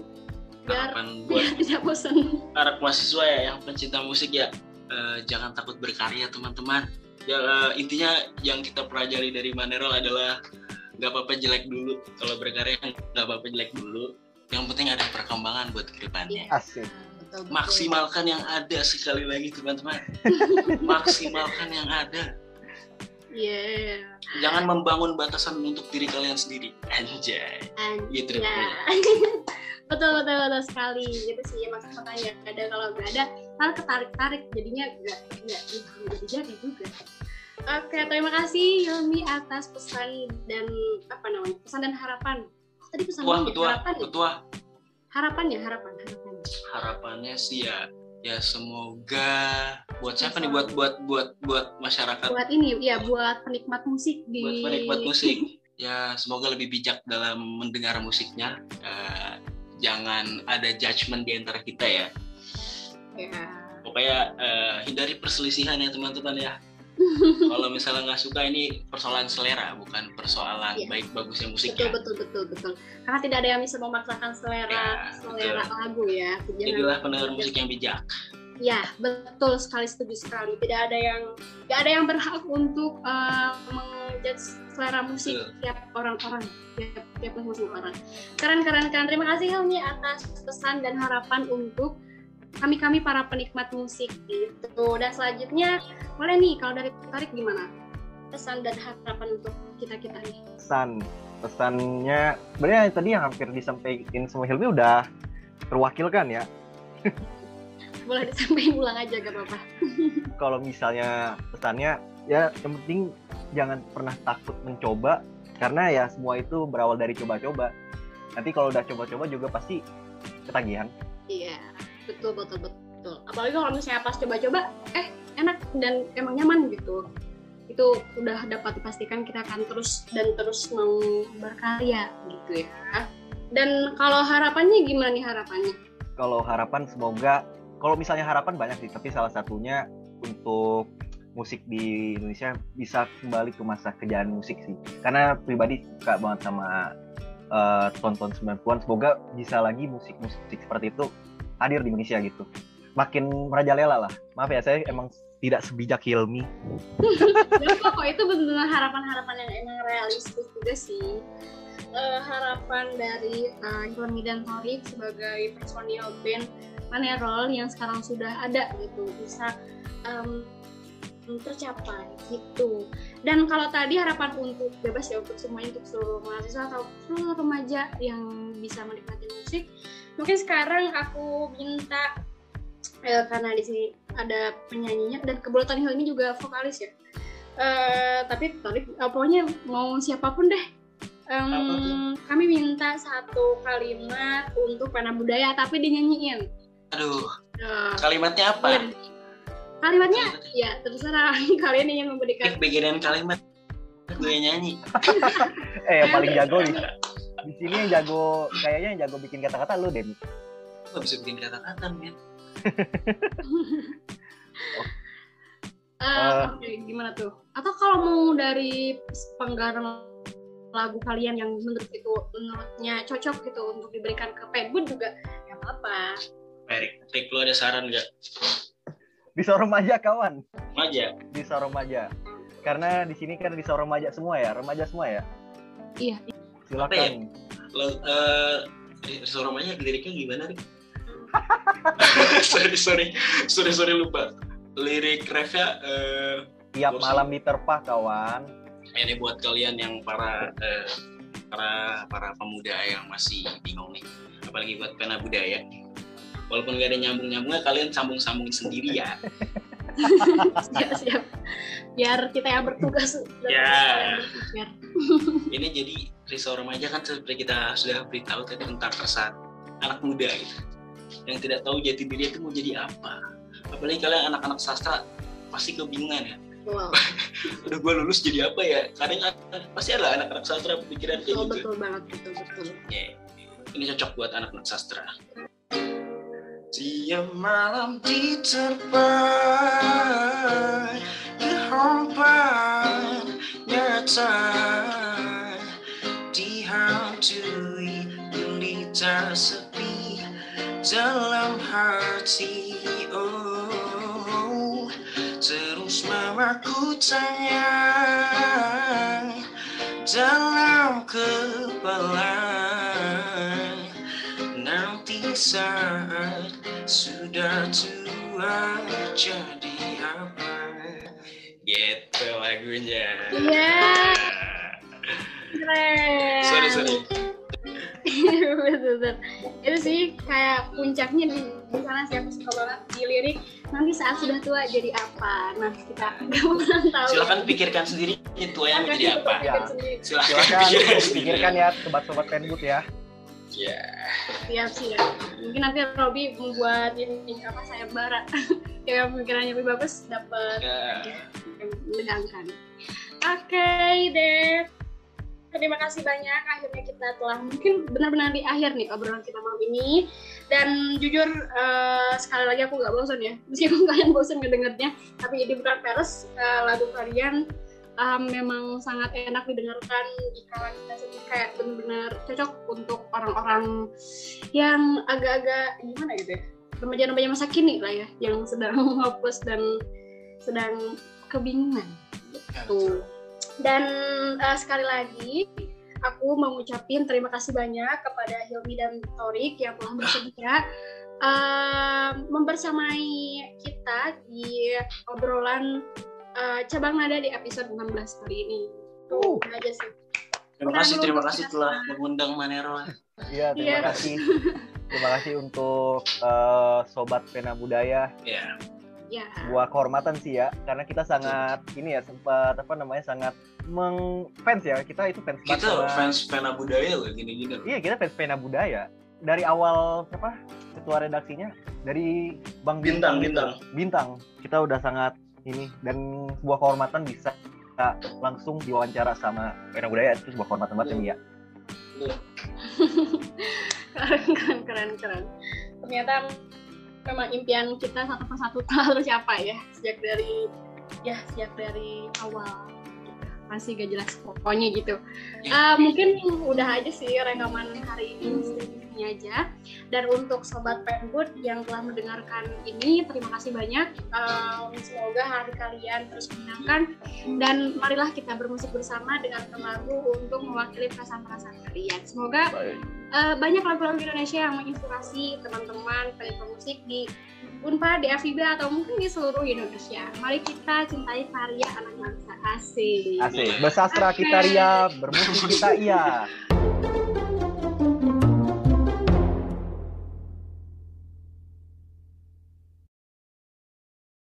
Biar harapan buat biar tidak bosan. para mahasiswa ya yang pencinta musik ya eh, jangan takut berkarya teman-teman ya eh, intinya yang kita pelajari dari Manerol adalah nggak apa-apa jelek dulu kalau berkarya nggak apa-apa jelek dulu yang penting ada perkembangan buat ke depannya Asik. Betul, betul. maksimalkan yang ada sekali lagi teman-teman. Maksimalkan yang ada. Iya. jangan membangun batasan untuk diri kalian sendiri. Anjay. Gitu Ya. betul betul betul sekali. Gitu sih maksud makanya ada. Kalau nggak ada hal ketarik tarik jadinya nggak nggak nggak jadi juga. Oke terima kasih Hilmi atas pesan dan apa namanya pesan dan harapan. Tadi pesan ketua dulu ya, ketua harapan ya? Harapannya harapan harapan harapannya sih ya ya semoga buat siapa nih? Buat buat buat buat masyarakat. Buat ini ya buat penikmat musik di buat penikmat musik. Ya semoga lebih bijak dalam mendengar musiknya. Eh, jangan ada judgement di antara kita ya. Ya. Pokoknya eh, hindari perselisihan ya teman-teman ya kalau misalnya nggak suka ini persoalan selera bukan persoalan Iya. baik bagusnya betul musiknya betul betul betul karena tidak ada yang bisa memaksakan selera Ya, selera lagu ya jadilah pendengar musik yang bijak Ya, betul sekali setuju sekali. Tidak ada yang tidak ada yang berhak untuk uh, menjudge selera musik Betul. tiap orang-orang, tiap tiap masing orang. Keren keren keren. Terima kasih Helmi atas pesan dan harapan untuk kami-kami para penikmat musik gitu. Dan selanjutnya boleh nih kalau dari Tarik gimana? Pesan dan harapan untuk kita-kita nih. Pesan. Pesannya sebenarnya tadi yang hampir disampaikan semua Hilmi udah terwakilkan ya. Boleh disampaikan ulang aja gak apa-apa. Kalau misalnya pesannya ya yang penting jangan pernah takut mencoba karena ya semua itu berawal dari coba-coba. Nanti kalau udah coba-coba juga pasti ketagihan. Iya, betul betul betul. Apalagi kalau misalnya pas coba-coba, eh enak dan emang nyaman gitu. Itu udah dapat dipastikan kita akan terus dan terus mau berkarya gitu ya. Dan kalau harapannya gimana nih harapannya? Kalau harapan semoga kalau misalnya harapan banyak sih, tapi salah satunya untuk musik di Indonesia bisa kembali ke masa kejayaan musik sih. Karena pribadi suka banget sama eh, tonton 90-an. Semoga bisa lagi musik-musik seperti itu hadir di Indonesia gitu. Makin merajalela lah. Maaf ya, saya emang tidak sebijak Hilmi. Dan kok itu benar-benar harapan-harapan yang emang realistis juga sih. Eh, harapan dari uh, dan Torik sebagai personil band Manerol yang sekarang sudah ada gitu bisa em, tercapai gitu. Dan kalau tadi harapan untuk bebas ya untuk semuanya untuk seluruh mahasiswa atau seluruh remaja yang bisa menikmati musik, mungkin sekarang aku minta eh, karena di sini ada penyanyinya dan kebetulan Hilmi juga vokalis ya. Eh, tapi tadi eh, pokoknya mau siapa pun deh. Tuh? kami minta satu kalimat untuk pena budaya tapi dinyanyiin. aduh Eh, kalimatnya apa boleh. Kalimatnya ya terserah kalian ingin eh memberikan bagian kalimat gue yang nyanyi Eh, yang paling jago nih. Di sini yang jago, kayaknya yang jago bikin kata-kata lu, Den. gue bisa bikin kata-kata men Eh, Eh. Oke, gimana tuh? Atau kalau mau dari penggalan lagu kalian yang menurut itu menurutnya cocok gitu untuk diberikan ke Penbun juga nggak apa-apa. Erik Erik lu ada saran nggak Di Soromaja kawan. Remaja. Di Soromaja. Karena di sini kan di Soromaja semua ya, remaja semua ya. Iya. Silakan. Lo- eh, Rizal Romanya liriknya gimana nih? sorry sorry sorry sorry lupa. Lirik refnya eh, Tiap Bosan. malam diterpa kawan. ini buat kalian yang para eh, para para pemuda yang masih bingung nih, apalagi buat pena budaya. Walaupun gak ada nyambung-nyambungnya, kalian sambung-sambungin sendiri ya. siap siap biar kita yang bertugas Ya. biar Ini jadi Rizal Remaja kan seperti kita sudah beritahu tadi tentang keresahan anak muda gitu. Yang tidak tahu jati diri itu mau jadi apa. Apalagi kalian anak-anak sastra pasti kebingungan ya. wow Udah gue lulus jadi apa ya? Kadang ada- pasti ada anak-anak sastra pikiran kayak betul gitu. betul banget betul betul Ya, Ini cocok buat anak-anak sastra. Tiap malam diterpa kehampaan nyata dihantui gulita sepi dalam hati. Oh terus mamaku tanya dalam kepala. Nanti saat sudah tua jadi apa? Gitu lagunya. Iya. keren. Sorry sorry betul betul itu sih kayak puncaknya di, di sana sih aku suka banget di lirik nanti saat sudah tua jadi apa? Nah kita nggak pernah tahu silakan pikirkan sendiri tua yang jadi apa. Ya. silakan Silakan pikirkan pikirkan ya sobat-sobat penbut ya. ya. Siap siap. Mungkin nanti Robi membuat ini apa saya bara. Yang pemikirannya lebih bagus dapat Ya. yang menegangkan. Oke deh terima kasih banyak. Akhirnya kita telah mungkin benar-benar di akhir nih obrolan kita malam ini. Dan jujur eh, sekali lagi aku nggak bosan ya. Meskipun kalian bosan ngedengernya tapi ini bukan peres eh, lagu kalian eh, memang sangat enak didengarkan di kala kita sedih kayak benar-benar cocok untuk orang-orang yang agak-agak gimana gitu ya remaja-remaja masa kini lah ya yang sedang hopeless dan sedang kebingungan. Gitu. Dan eh, sekali lagi aku mau ngucapin terima kasih banyak kepada Hilmi dan Torik yang telah bersedia eh, membersamai kita di obrolan eh, cabang nada di episode 16 kali ini. Tuh aja sih. terima kasih terima kasih telah mengundang Manero Iya, terima Iya. kasih. Terima kasih untuk eh, sobat pena budaya. ya Ya. Sebuah kehormatan sih ya, karena kita sangat ini ya sempat apa namanya sangat mengfans ya. Kita itu fans banget kita sama- fans pena budaya loh gini-gini loh. Iya, kita fans pena budaya. Dari awal apa? Ketua redaksinya dari Bang Bintang. Bintang. Bintang. Kita udah sangat ini dan sebuah kehormatan bisa kita langsung diwawancara sama pena budaya itu sebuah kehormatan banget ini ya. keren keren keren keren ternyata memang impian kita satu persatu terlalu capai ya sejak dari ya sejak dari awal masih gak jelas pokoknya gitu. Eh, mungkin udah aja sih rekaman hari ini ini aja. Dan untuk sobat penbud yang telah mendengarkan ini terima kasih banyak. Eh, semoga hari kalian terus menyenangkan. Dan marilah kita bermusik bersama dengan lagu untuk mewakili perasaan-perasaan kalian. Semoga Eh, banyak lagu-lagu Indonesia yang menginspirasi teman-teman penikmat musik di Unpad, di FIB atau mungkin di seluruh Indonesia. Mari kita cintai karya anak bangsa asing. Asik. Bersastra kita ria, bermusik kita iya.